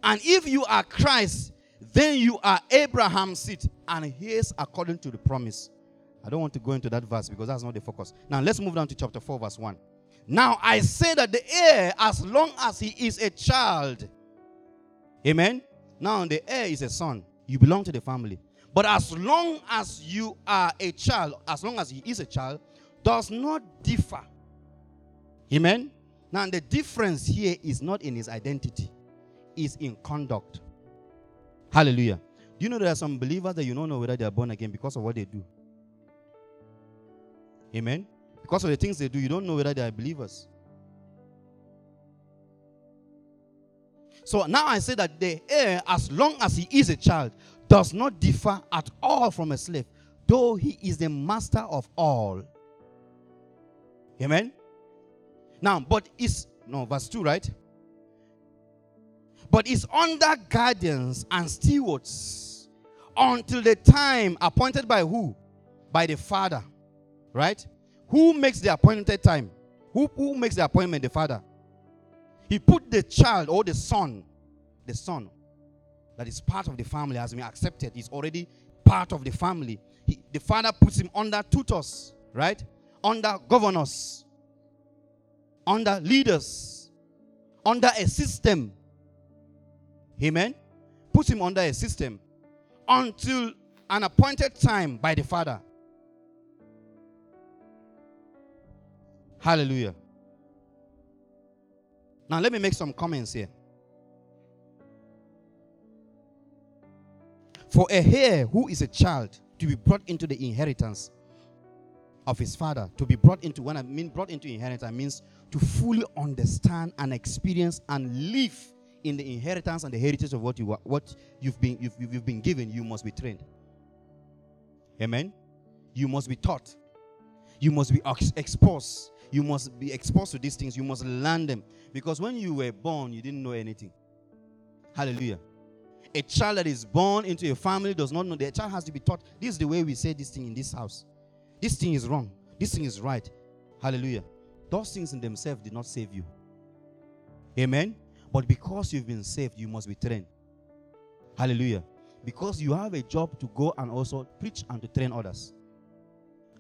And if you are Christ, then you are Abraham's seed, and here's according to the promise. I don't want to go into that verse because that's not the focus. Now let's move down to chapter 4, verse 1. Now I say that the heir, as long as he is a child, amen. Now the heir is a son, you belong to the family. But as long as you are a child, as long as he is a child, does not differ. Amen. Now, the difference here is not in his identity, is in conduct. Hallelujah. Do you know there are some believers that you don't know whether they are born again because of what they do? Amen. Because of the things they do, you don't know whether they are believers. So now I say that the heir, as long as he is a child, does not differ at all from a slave, though he is the master of all. Amen. Now, but is no verse 2, right? But is under guardians and stewards until the time appointed by who? By the Father. Right? Who makes the appointed time? Who, who makes the appointment? The Father. He put the child or the son, the son that is part of the family has been accepted. He's already part of the family. He, the father puts him under tutors, right? Under governors, under leaders, under a system. Amen. Put him under a system until an appointed time by the Father. Hallelujah. Now, let me make some comments here. For a heir who is a child to be brought into the inheritance of his father, to be brought into, when I mean brought into inheritance, means to fully understand and experience and live in the inheritance and the heritage of what you what you've been you've, you've been given, you must be trained. Amen. You must be taught. You must be exposed. You must be exposed to these things. You must learn them. Because when you were born, you didn't know anything. Hallelujah. A child that is born into a family does not know. The child has to be taught. This is the way we say this thing in this house. This thing is wrong. This thing is right. Hallelujah. Those things in themselves did not save you. Amen. But because you've been saved, you must be trained. Hallelujah. Because you have a job to go and also preach and to train others.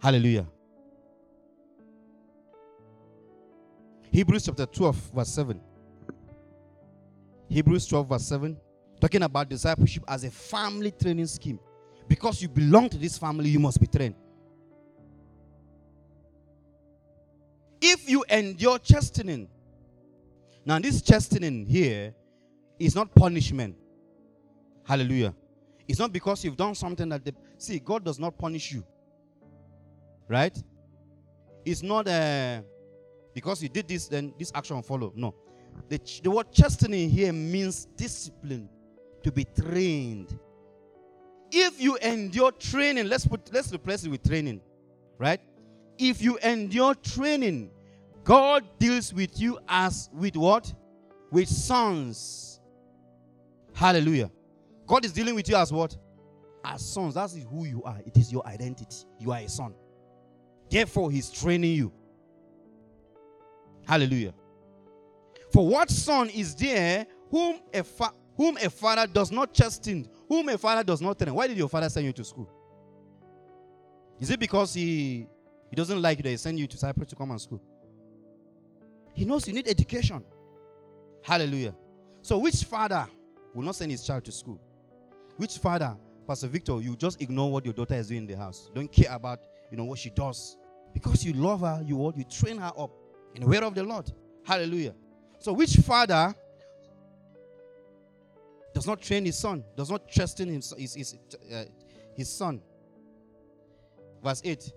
Hallelujah. Hebrews chapter 12, verse 7. Hebrews 12, verse 7. Talking about discipleship as a family training scheme. Because you belong to this family, you must be trained. If you endure chastening, now this chastening here is not punishment. Hallelujah. It's not because you've done something that the see God does not punish you. Right? It's not uh, because you did this, then this action will follow. No. The, the word chastening here means discipline, to be trained. If you endure training, let's put let's replace it with training, right? if you endure training, God deals with you as with what? With sons. Hallelujah. God is dealing with you as what? As sons. That's who you are. It is your identity. You are a son. Therefore, He's training you. Hallelujah. For what son is there whom a, fa- whom a father does not chasten, whom a father does not train? Why did your father send you to school? Is it because he he doesn't like you that he send you to Cyprus to come and school. He knows you need education. Hallelujah. So which father will not send his child to school? Which father, Pastor Victor, you just ignore what your daughter is doing in the house. Don't care about, you know, what she does. Because you love her, you you train her up in the way of the Lord. Hallelujah. So which father does not train his son, does not trust in his, his, his, uh, his son? Verse 8.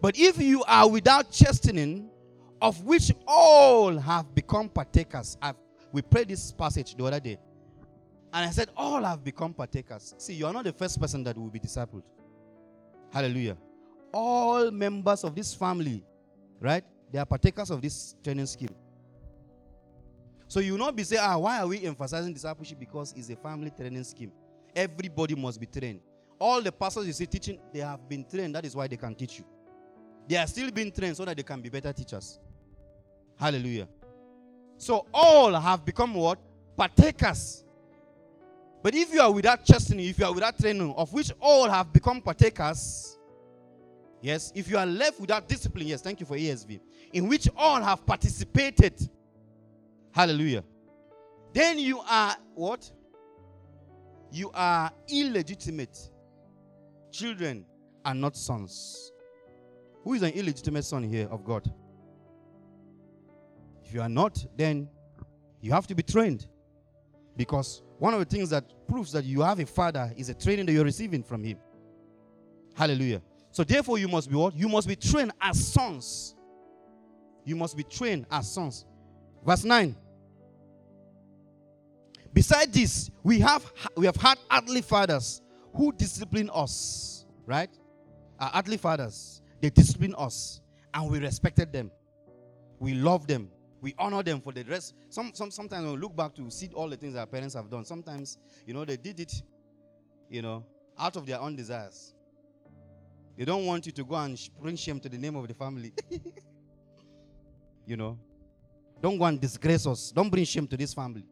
But if you are without chastening, of which all have become partakers, I've, we prayed this passage the other day. And I said, All have become partakers. See, you are not the first person that will be discipled. Hallelujah. All members of this family, right? They are partakers of this training scheme. So you will not be saying, ah, why are we emphasizing discipleship? Because it's a family training scheme. Everybody must be trained. All the pastors you see teaching, they have been trained. That is why they can teach you. They are still being trained so that they can be better teachers. Hallelujah. So all have become what? Partakers. But if you are without chastening, if you are without training, of which all have become partakers, yes, if you are left without discipline, yes, thank you for ESV, in which all have participated, hallelujah, then you are what? You are illegitimate children are not sons. Who is an illegitimate son here of God? If you are not, then you have to be trained. Because one of the things that proves that you have a father is a training that you're receiving from him. Hallelujah. So therefore, you must be what? You must be trained as sons. You must be trained as sons. Verse 9. Beside this, we have we have had earthly fathers who discipline us, right? Our earthly fathers they disciplined us and we respected them. We love them. We honor them for the rest. Some, some, sometimes when we look back to see all the things our parents have done, sometimes, you know, they did it, you know, out of their own desires. They don't want you to go and bring shame to the name of the family. you know, don't go and disgrace us. Don't bring shame to this family.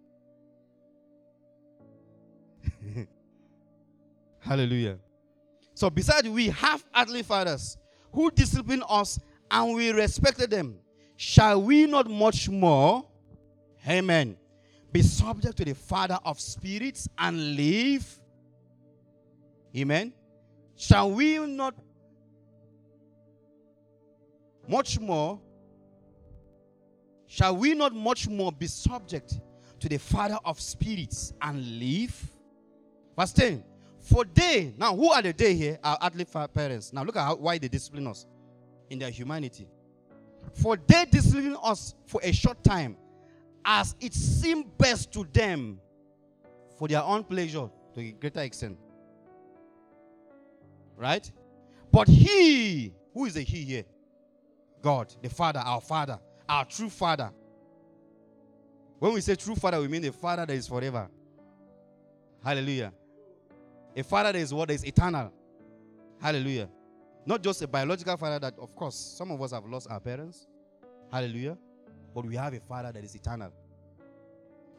Hallelujah. So, besides, we have earthly fathers who disciplined us and we respected them, shall we not much more, amen, be subject to the Father of spirits and live? Amen. Shall we not much more, shall we not much more be subject to the Father of spirits and live? Verse 10 for they, now who are the they here? Our earthly parents. Now look at how, why they discipline us in their humanity. For they discipline us for a short time, as it seemed best to them for their own pleasure to a greater extent. Right? But he, who is the he here? God, the Father, our Father, our true Father. When we say true Father, we mean the Father that is forever. Hallelujah. A Father that is what is eternal. Hallelujah. Not just a biological father that, of course, some of us have lost our parents. Hallelujah. But we have a Father that is eternal.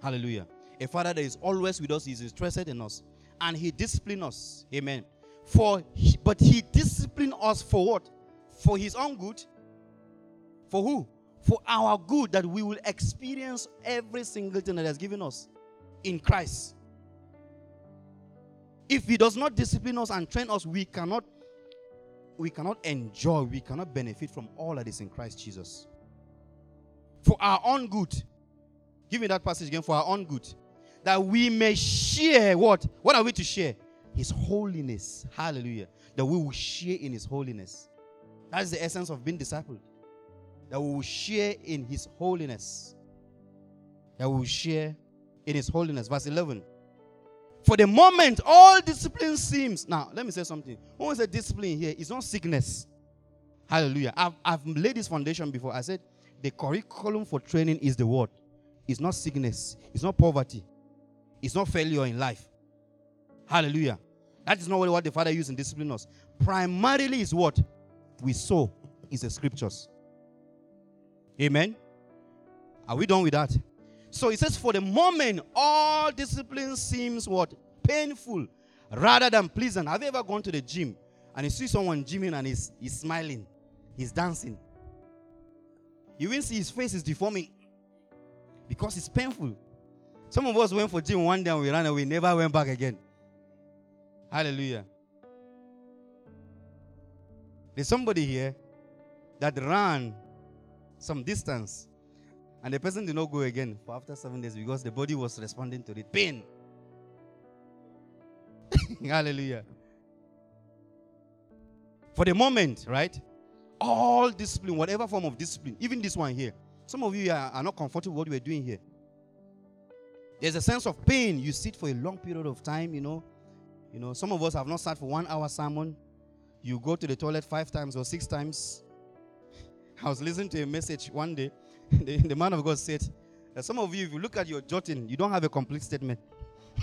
Hallelujah. A Father that is always with us, He's interested in us. And He disciplines us. Amen. For but He disciplined us for what? For His own good. For who? For our good, that we will experience every single thing that has given us in Christ. If He does not discipline us and train us, we cannot we cannot enjoy, we cannot benefit from all that is in Christ Jesus. For our own good. Give me that passage again for our own good. That we may share what? What are we to share? His holiness. Hallelujah. That we will share in His holiness. That is the essence of being discipled. That we will share in His holiness. That we will share in His holiness. Verse 11. For the moment, all discipline seems. Now, let me say something. When we say discipline here, it's not sickness. Hallelujah. I've, I've laid this foundation before. I said the curriculum for training is the word. It's not sickness. It's not poverty. It's not failure in life. Hallelujah. That is not what the Father used in discipline us. Primarily is what we saw is the scriptures. Amen. Are we done with that? So he says, for the moment, all discipline seems what? Painful rather than pleasant. Have you ever gone to the gym and you see someone gymming and he's, he's smiling, he's dancing? You will see his face is deforming because it's painful. Some of us went for gym one day and we ran away, never went back again. Hallelujah. There's somebody here that ran some distance and the person did not go again for after seven days because the body was responding to the pain. Hallelujah. For the moment, right? All discipline, whatever form of discipline, even this one here. Some of you are, are not comfortable with what we're doing here. There's a sense of pain. You sit for a long period of time, you know. You know, some of us have not sat for one hour sermon. You go to the toilet five times or six times. I was listening to a message one day the, the man of God said, some of you, if you look at your jotting, you don't have a complete statement.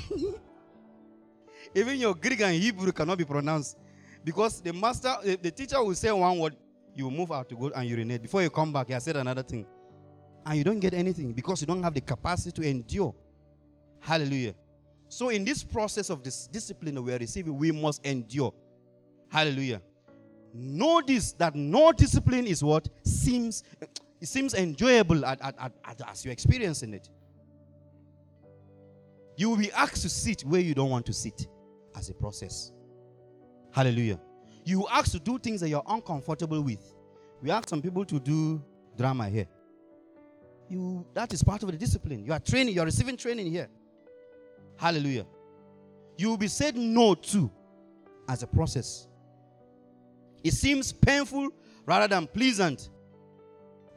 Even your Greek and Hebrew cannot be pronounced. Because the master, the, the teacher will say one word, you move out to go and urinate. Before you come back, he has said another thing. And you don't get anything because you don't have the capacity to endure. Hallelujah. So, in this process of this discipline we are receiving, we must endure. Hallelujah. Notice that no discipline is what seems it seems enjoyable at, at, at, as you're experiencing it. You will be asked to sit where you don't want to sit as a process. Hallelujah. You will asked to do things that you're uncomfortable with. We ask some people to do drama here. You that is part of the discipline. You are training, you are receiving training here. Hallelujah. You will be said no to as a process. It seems painful rather than pleasant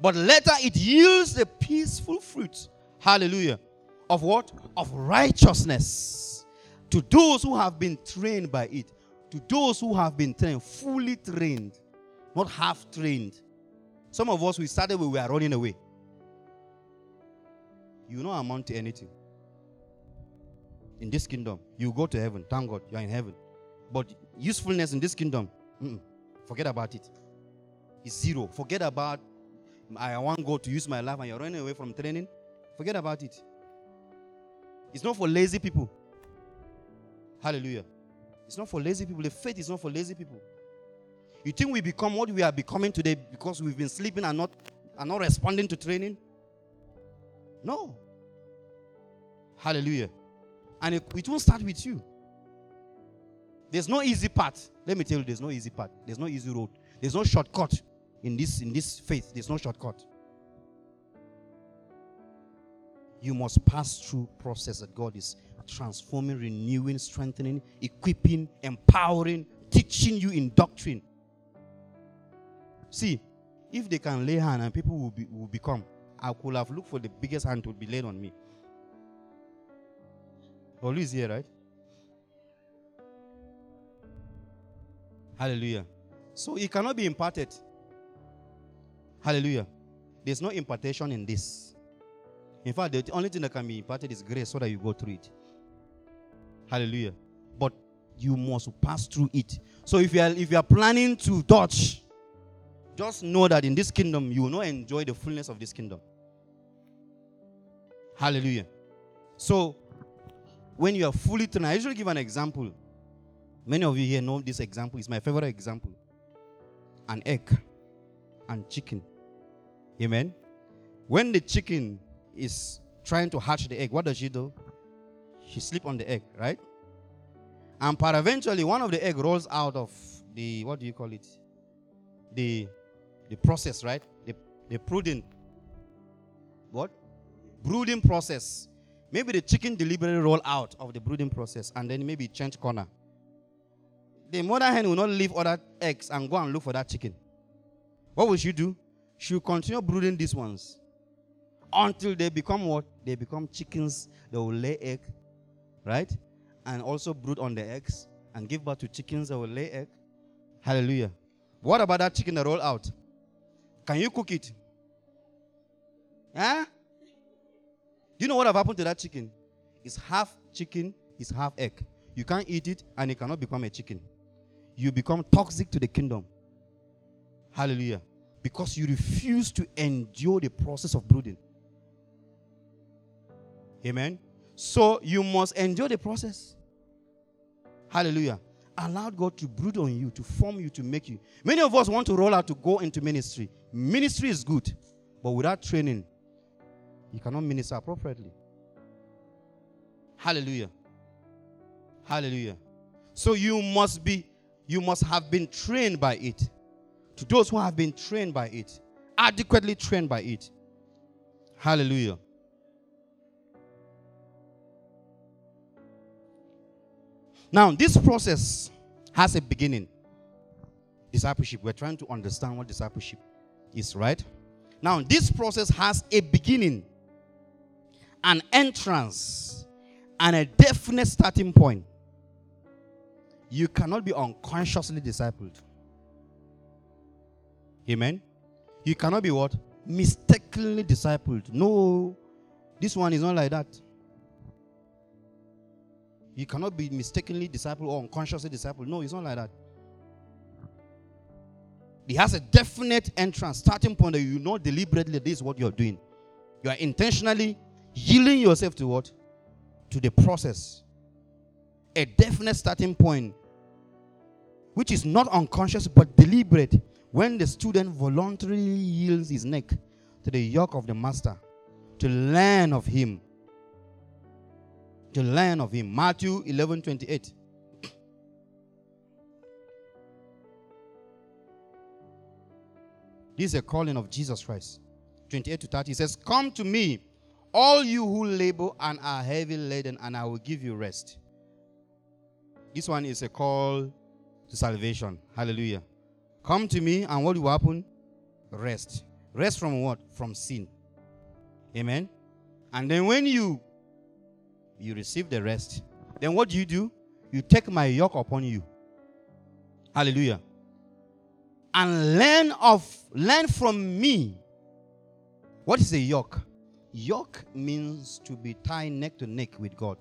but later it yields the peaceful fruit. Hallelujah. Of what? Of righteousness. To those who have been trained by it. To those who have been trained, fully trained, not half trained. Some of us, we started when we were running away. You don't amount to anything. In this kingdom, you go to heaven. Thank God, you are in heaven. But usefulness in this kingdom, forget about it. It's zero. Forget about I want God to use my life and you're running away from training, forget about it. It's not for lazy people. Hallelujah. It's not for lazy people. The faith is not for lazy people. You think we become what we are becoming today because we've been sleeping and not and not responding to training? No. Hallelujah. And it, it won't start with you. There's no easy path. Let me tell you, there's no easy path. There's no easy road. There's no shortcut in this in this faith there's no shortcut you must pass through process that god is transforming renewing strengthening equipping empowering teaching you in doctrine see if they can lay hand and people will, be, will become I could have looked for the biggest hand to be laid on me. Olu is here, right? Hallelujah. So it cannot be imparted. Hallelujah. There's no impartation in this. In fact, the only thing that can be imparted is grace so that you go through it. Hallelujah. But you must pass through it. So if you are if you are planning to dodge, just know that in this kingdom you will not enjoy the fullness of this kingdom. Hallelujah. So when you are fully trained, I usually give an example. Many of you here know this example. It's my favorite example. An egg and chicken. Amen. When the chicken is trying to hatch the egg, what does she do? She sleep on the egg, right? And eventually, one of the egg rolls out of the what do you call it? The the process, right? The the brooding. What? Brooding process. Maybe the chicken deliberately roll out of the brooding process and then maybe change corner. The mother hen will not leave other eggs and go and look for that chicken. What will she do? She will continue brooding these ones until they become what? They become chickens. They will lay egg, right? And also brood on the eggs and give birth to chickens that will lay egg. Hallelujah. What about that chicken that roll out? Can you cook it? Huh? Do you know what have happened to that chicken? It's half chicken, it's half egg. You can't eat it and it cannot become a chicken. You become toxic to the kingdom. Hallelujah. Because you refuse to endure the process of brooding. Amen. So you must endure the process. Hallelujah. Allow God to brood on you, to form you, to make you. Many of us want to roll out to go into ministry. Ministry is good, but without training, you cannot minister appropriately. Hallelujah. Hallelujah. So you must be, you must have been trained by it. To those who have been trained by it, adequately trained by it. Hallelujah. Now, this process has a beginning. Discipleship. We're trying to understand what discipleship is, right? Now, this process has a beginning, an entrance, and a definite starting point. You cannot be unconsciously discipled. Amen. You cannot be what? Mistakenly discipled. No, this one is not like that. You cannot be mistakenly discipled or unconsciously discipled. No, it's not like that. It has a definite entrance, starting point that you know deliberately this is what you're doing. You are intentionally yielding yourself to what? To the process. A definite starting point, which is not unconscious but deliberate, when the student voluntarily yields his neck to the yoke of the master to learn of him to learn of him. Matthew 11 28. This is a calling of Jesus Christ. 28 to 30. He says, Come to me, all you who labor and are heavy laden, and I will give you rest. This one is a call to salvation. Hallelujah. Come to me, and what will happen? Rest. Rest from what? From sin. Amen. And then when you you receive the rest. Then what do you do? You take my yoke upon you. Hallelujah. And learn of learn from me. What is a yoke? Yoke means to be tied neck to neck with God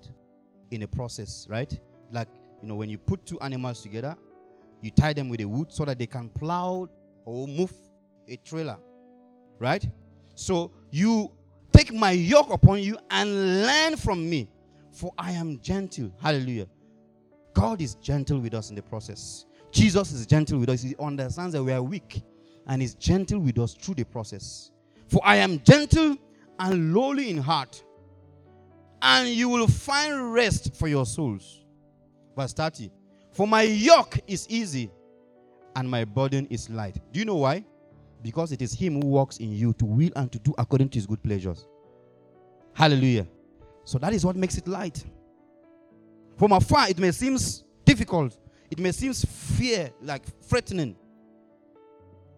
in a process, right? Like, you know, when you put two animals together, you tie them with a wood so that they can plow or move a trailer, right? So you take my yoke upon you and learn from me. For I am gentle. Hallelujah. God is gentle with us in the process. Jesus is gentle with us. He understands that we are weak and is gentle with us through the process. For I am gentle and lowly in heart, and you will find rest for your souls. Verse 30. For my yoke is easy and my burden is light. Do you know why? Because it is Him who walks in you to will and to do according to His good pleasures. Hallelujah. So that is what makes it light. From afar, it may seem difficult. It may seem fear, like threatening.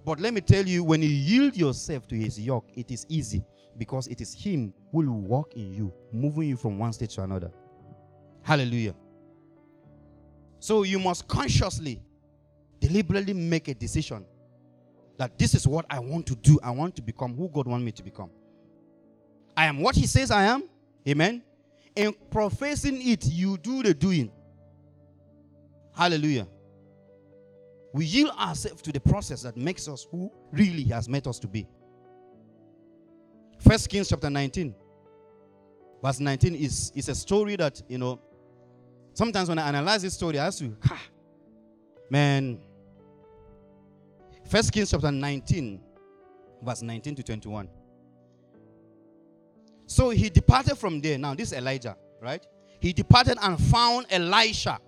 But let me tell you, when you yield yourself to his yoke, it is easy. because it is Him who will walk in you, moving you from one state to another. Hallelujah. So you must consciously, deliberately make a decision that this is what I want to do. I want to become who God wants me to become. I am what He says I am. Amen. In professing it, you do the doing. Hallelujah. We yield ourselves to the process that makes us who really He has made us to be. First Kings chapter 19, verse 19 is, is a story that, you know, sometimes when I analyze this story, I ask you, ah, man, First Kings chapter 19, verse 19 to 21. So he departed from there. Now, this is Elijah, right? He departed and found Elisha,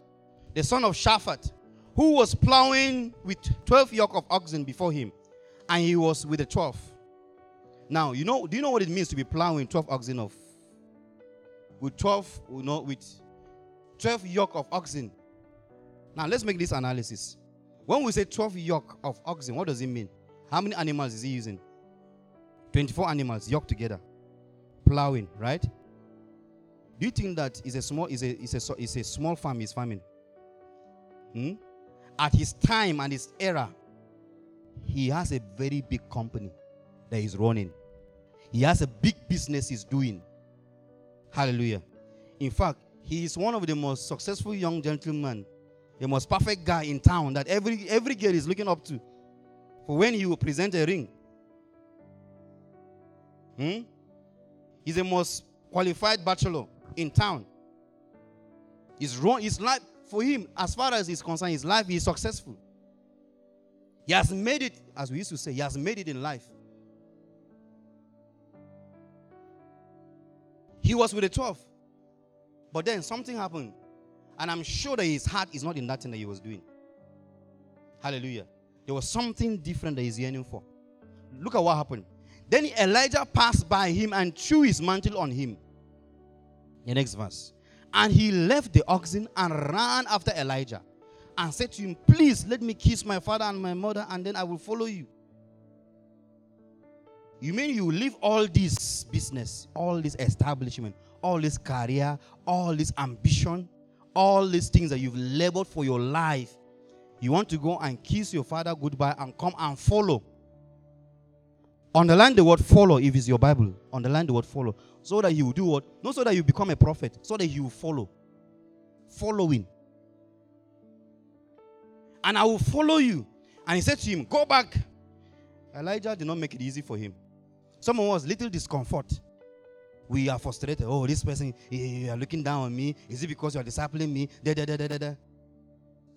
the son of Shaphat, who was plowing with 12 yoke of oxen before him, and he was with the 12. Now, you know, do you know what it means to be plowing 12 oxen of? With 12, you know, with 12 yoke of oxen. Now, let's make this analysis. When we say 12 yoke of oxen, what does it mean? How many animals is he using? 24 animals yoked together plowing, right? Do you think that is a small is a is a is a small farm he's farming? Hmm? At his time and his era, he has a very big company that he's running. He has a big business he's doing. Hallelujah. In fact, he is one of the most successful young gentlemen, the most perfect guy in town that every every girl is looking up to. For when he will present a ring. Hmm? He's the most qualified bachelor in town. His, run, his life, for him, as far as he's concerned, his life is successful. He has made it, as we used to say, he has made it in life. He was with the 12. But then something happened. And I'm sure that his heart is not in that thing that he was doing. Hallelujah. There was something different that he's yearning for. Look at what happened. Then Elijah passed by him and threw his mantle on him. The next verse. And he left the oxen and ran after Elijah and said to him, Please let me kiss my father and my mother, and then I will follow you. You mean you leave all this business, all this establishment, all this career, all this ambition, all these things that you've labored for your life? You want to go and kiss your father goodbye and come and follow Underline the word follow if it's your Bible. Underline the word follow. So that you do what? Not so that you become a prophet, so that you follow. Following. And I will follow you. And he said to him, Go back. Elijah did not make it easy for him. Someone was little discomfort. We are frustrated. Oh, this person, eh, eh, you are looking down on me. Is it because you are discipling me? Da, da, da, da, da.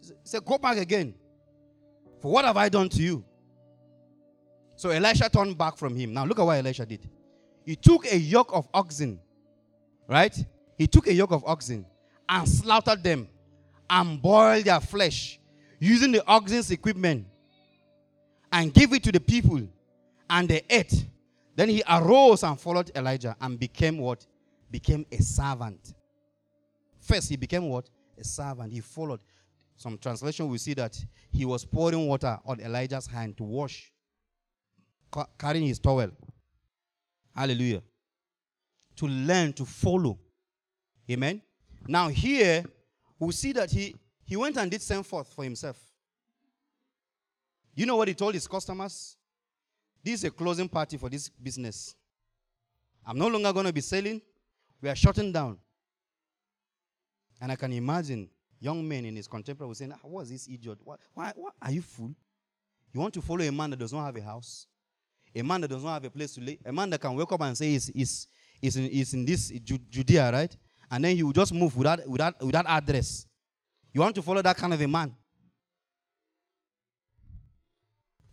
He Go back again. For what have I done to you? So Elisha turned back from him. Now look at what Elisha did. He took a yoke of oxen, right? He took a yoke of oxen and slaughtered them and boiled their flesh using the oxen's equipment and gave it to the people and they ate. Then he arose and followed Elijah and became what? Became a servant. First, he became what? A servant. He followed. Some translation we see that he was pouring water on Elijah's hand to wash carrying his towel. Hallelujah. To learn to follow. Amen. Now, here we see that he, he went and did send forth for himself. You know what he told his customers? This is a closing party for this business. I'm no longer going to be selling. We are shutting down. And I can imagine young men in his contemporary saying, ah, What is this idiot? Why, why, are you fool? You want to follow a man that does not have a house? A man that does not have a place to live, a man that can wake up and say he's, he's, he's, in, he's in this Judea, right? And then he will just move without, without, without address. You want to follow that kind of a man?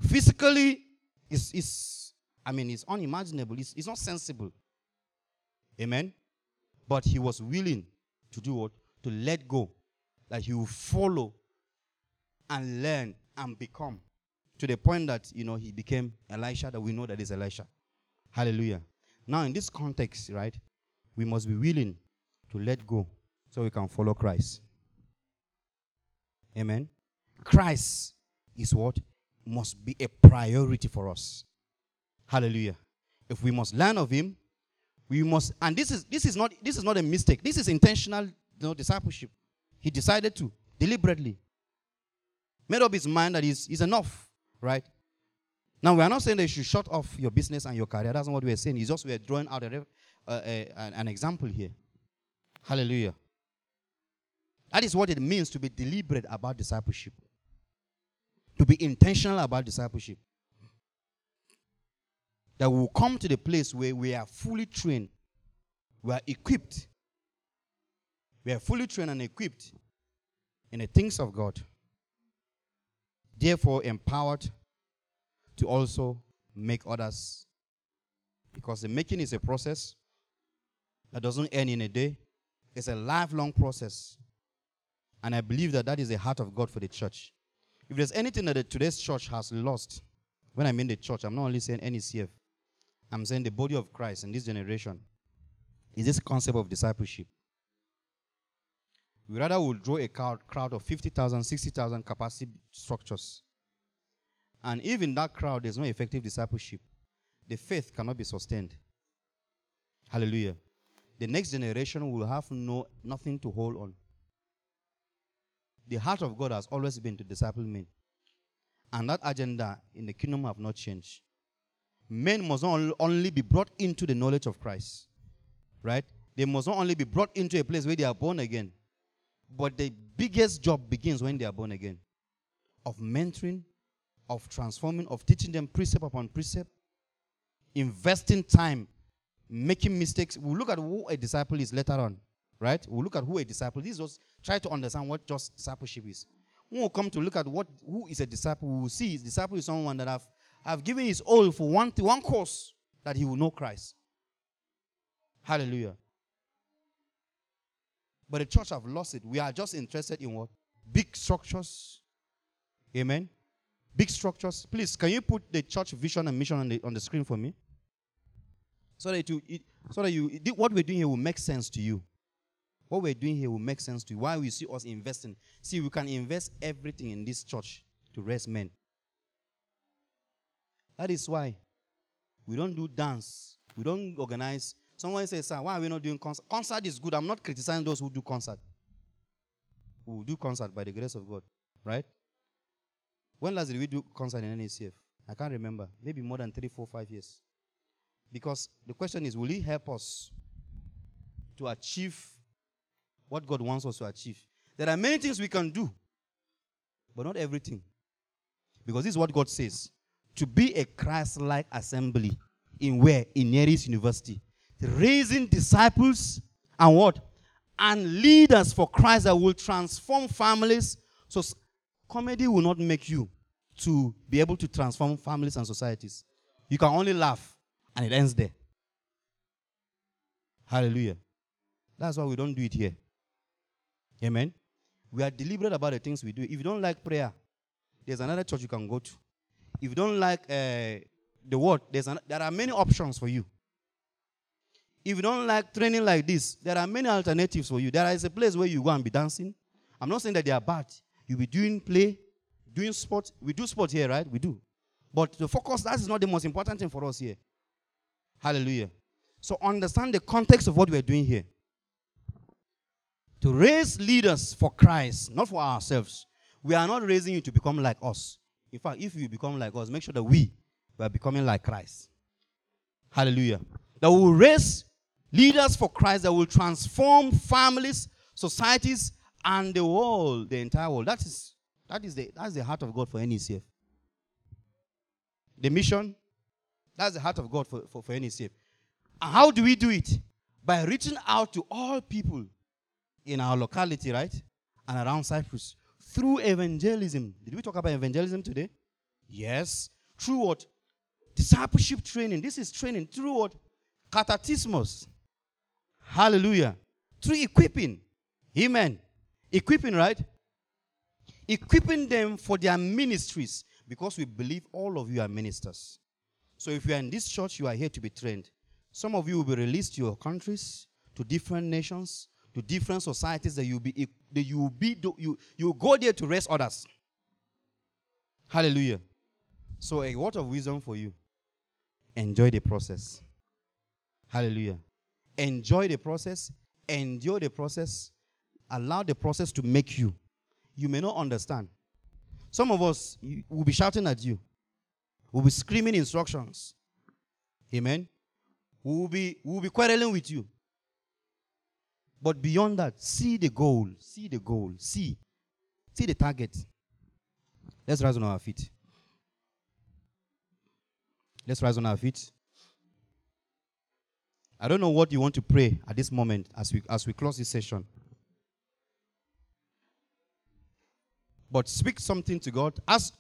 Physically, it's, it's I mean, it's unimaginable. It's, it's not sensible. Amen? But he was willing to do what? To let go. That he will follow and learn and become to the point that you know he became Elisha that we know that is Elisha. Hallelujah. Now in this context, right, we must be willing to let go so we can follow Christ. Amen. Christ is what must be a priority for us. Hallelujah. if we must learn of him, we must and this is this is not this is not a mistake. This is intentional you know, discipleship. He decided to deliberately. Made up his mind that he's, he's enough, right? Now, we are not saying that you should shut off your business and your career. That's not what we're saying. It's just we're drawing out a, uh, a, an example here. Hallelujah. That is what it means to be deliberate about discipleship, to be intentional about discipleship. That we will come to the place where we are fully trained, we are equipped, we are fully trained and equipped in the things of God. Therefore, empowered to also make others. Because the making is a process that doesn't end in a day, it's a lifelong process. And I believe that that is the heart of God for the church. If there's anything that today's church has lost, when I mean the church, I'm not only saying NECF, I'm saying the body of Christ in this generation, is this concept of discipleship. We rather will draw a crowd, of 50,000, 60,000 capacity structures. And even that crowd, there's no effective discipleship. The faith cannot be sustained. Hallelujah. The next generation will have no nothing to hold on. The heart of God has always been to disciple men. And that agenda in the kingdom have not changed. Men must not only be brought into the knowledge of Christ, right? They must not only be brought into a place where they are born again, but the biggest job begins when they are born again of mentoring, of transforming, of teaching them precept upon precept, investing time, making mistakes. We'll look at who a disciple is later on, right? We'll look at who a disciple is. Just try to understand what just discipleship is. When we come to look at what who is a disciple, we will see disciple is someone that have, have given his all for one, one course that he will know Christ. Hallelujah. But the church have lost it. We are just interested in what? Big structures. Amen. Big structures. Please, can you put the church vision and mission on the, on the screen for me? So that, you, so that you, what we're doing here will make sense to you. What we're doing here will make sense to you. Why we see us investing. See, we can invest everything in this church to raise men. That is why we don't do dance. We don't organize Someone says, Sir, why are we not doing concert? Concert is good. I'm not criticizing those who do concert. Who do concert by the grace of God. Right? When last did we do concert in NECF? I can't remember. Maybe more than three, four, five years. Because the question is, will He help us to achieve what God wants us to achieve? There are many things we can do, but not everything. Because this is what God says. To be a Christ-like assembly in where? In Near East University raising disciples and what? And leaders for Christ that will transform families. So comedy will not make you to be able to transform families and societies. You can only laugh and it ends there. Hallelujah. That's why we don't do it here. Amen. We are deliberate about the things we do. If you don't like prayer, there's another church you can go to. If you don't like uh, the word, there's an, there are many options for you. If you don't like training like this, there are many alternatives for you. There is a place where you go and be dancing. I'm not saying that they are bad. You'll be doing play, doing sport. We do sport here, right? We do. But the focus, that is not the most important thing for us here. Hallelujah. So understand the context of what we're doing here. To raise leaders for Christ, not for ourselves. We are not raising you to become like us. In fact, if you become like us, make sure that we, we are becoming like Christ. Hallelujah. That we will raise Leaders for Christ that will transform families, societies, and the world, the entire world. That is, that is the, that's the heart of God for NECF. The mission, that's the heart of God for, for, for NECF. And how do we do it? By reaching out to all people in our locality, right? And around Cyprus through evangelism. Did we talk about evangelism today? Yes. Through what? Discipleship training. This is training. Through what? Katartismos. Hallelujah. Through equipping. Amen. Equipping, right? Equipping them for their ministries because we believe all of you are ministers. So if you are in this church, you are here to be trained. Some of you will be released to your countries, to different nations, to different societies that you'll be that you will be you you go there to raise others. Hallelujah. So eh, a word of wisdom for you. Enjoy the process. Hallelujah. Enjoy the process, endure the process, allow the process to make you. You may not understand. Some of us will be shouting at you, will be screaming instructions. Amen. We will be, we will be quarreling with you. But beyond that, see the goal. See the goal. See. See the target. Let's rise on our feet. Let's rise on our feet. I don't know what you want to pray at this moment as we as we close this session. But speak something to God. Ask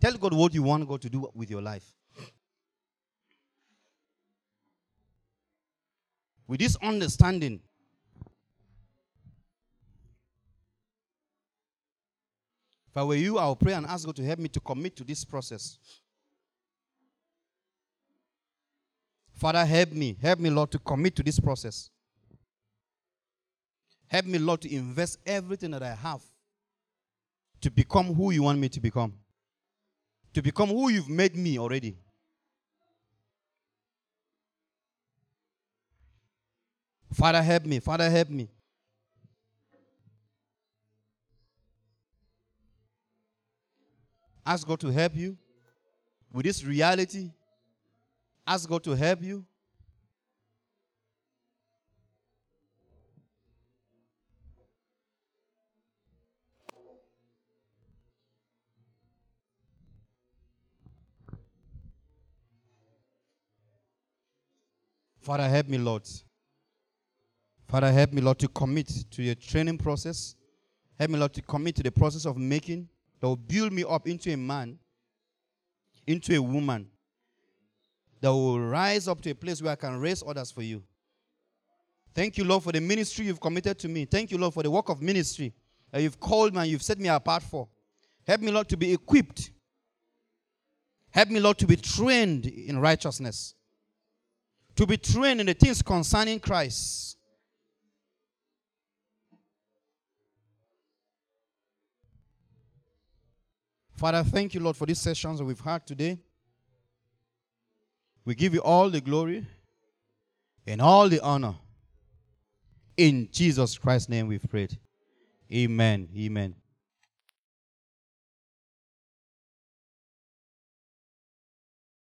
tell God what you want God to do with your life. With this understanding, if I were you, I'll pray and ask God to help me to commit to this process. Father, help me. Help me, Lord, to commit to this process. Help me, Lord, to invest everything that I have to become who you want me to become. To become who you've made me already. Father, help me. Father, help me. Ask God to help you with this reality Ask God to help you. Father, help me, Lord. Father, help me, Lord, to commit to your training process. Help me, Lord, to commit to the process of making that will build me up into a man, into a woman that will rise up to a place where I can raise others for you. Thank you, Lord, for the ministry you've committed to me. Thank you, Lord, for the work of ministry that you've called me and you've set me apart for. Help me, Lord, to be equipped. Help me, Lord, to be trained in righteousness, to be trained in the things concerning Christ. Father, thank you, Lord, for these sessions that we've had today. We give you all the glory and all the honor. In Jesus Christ's name we've prayed. Amen. Amen.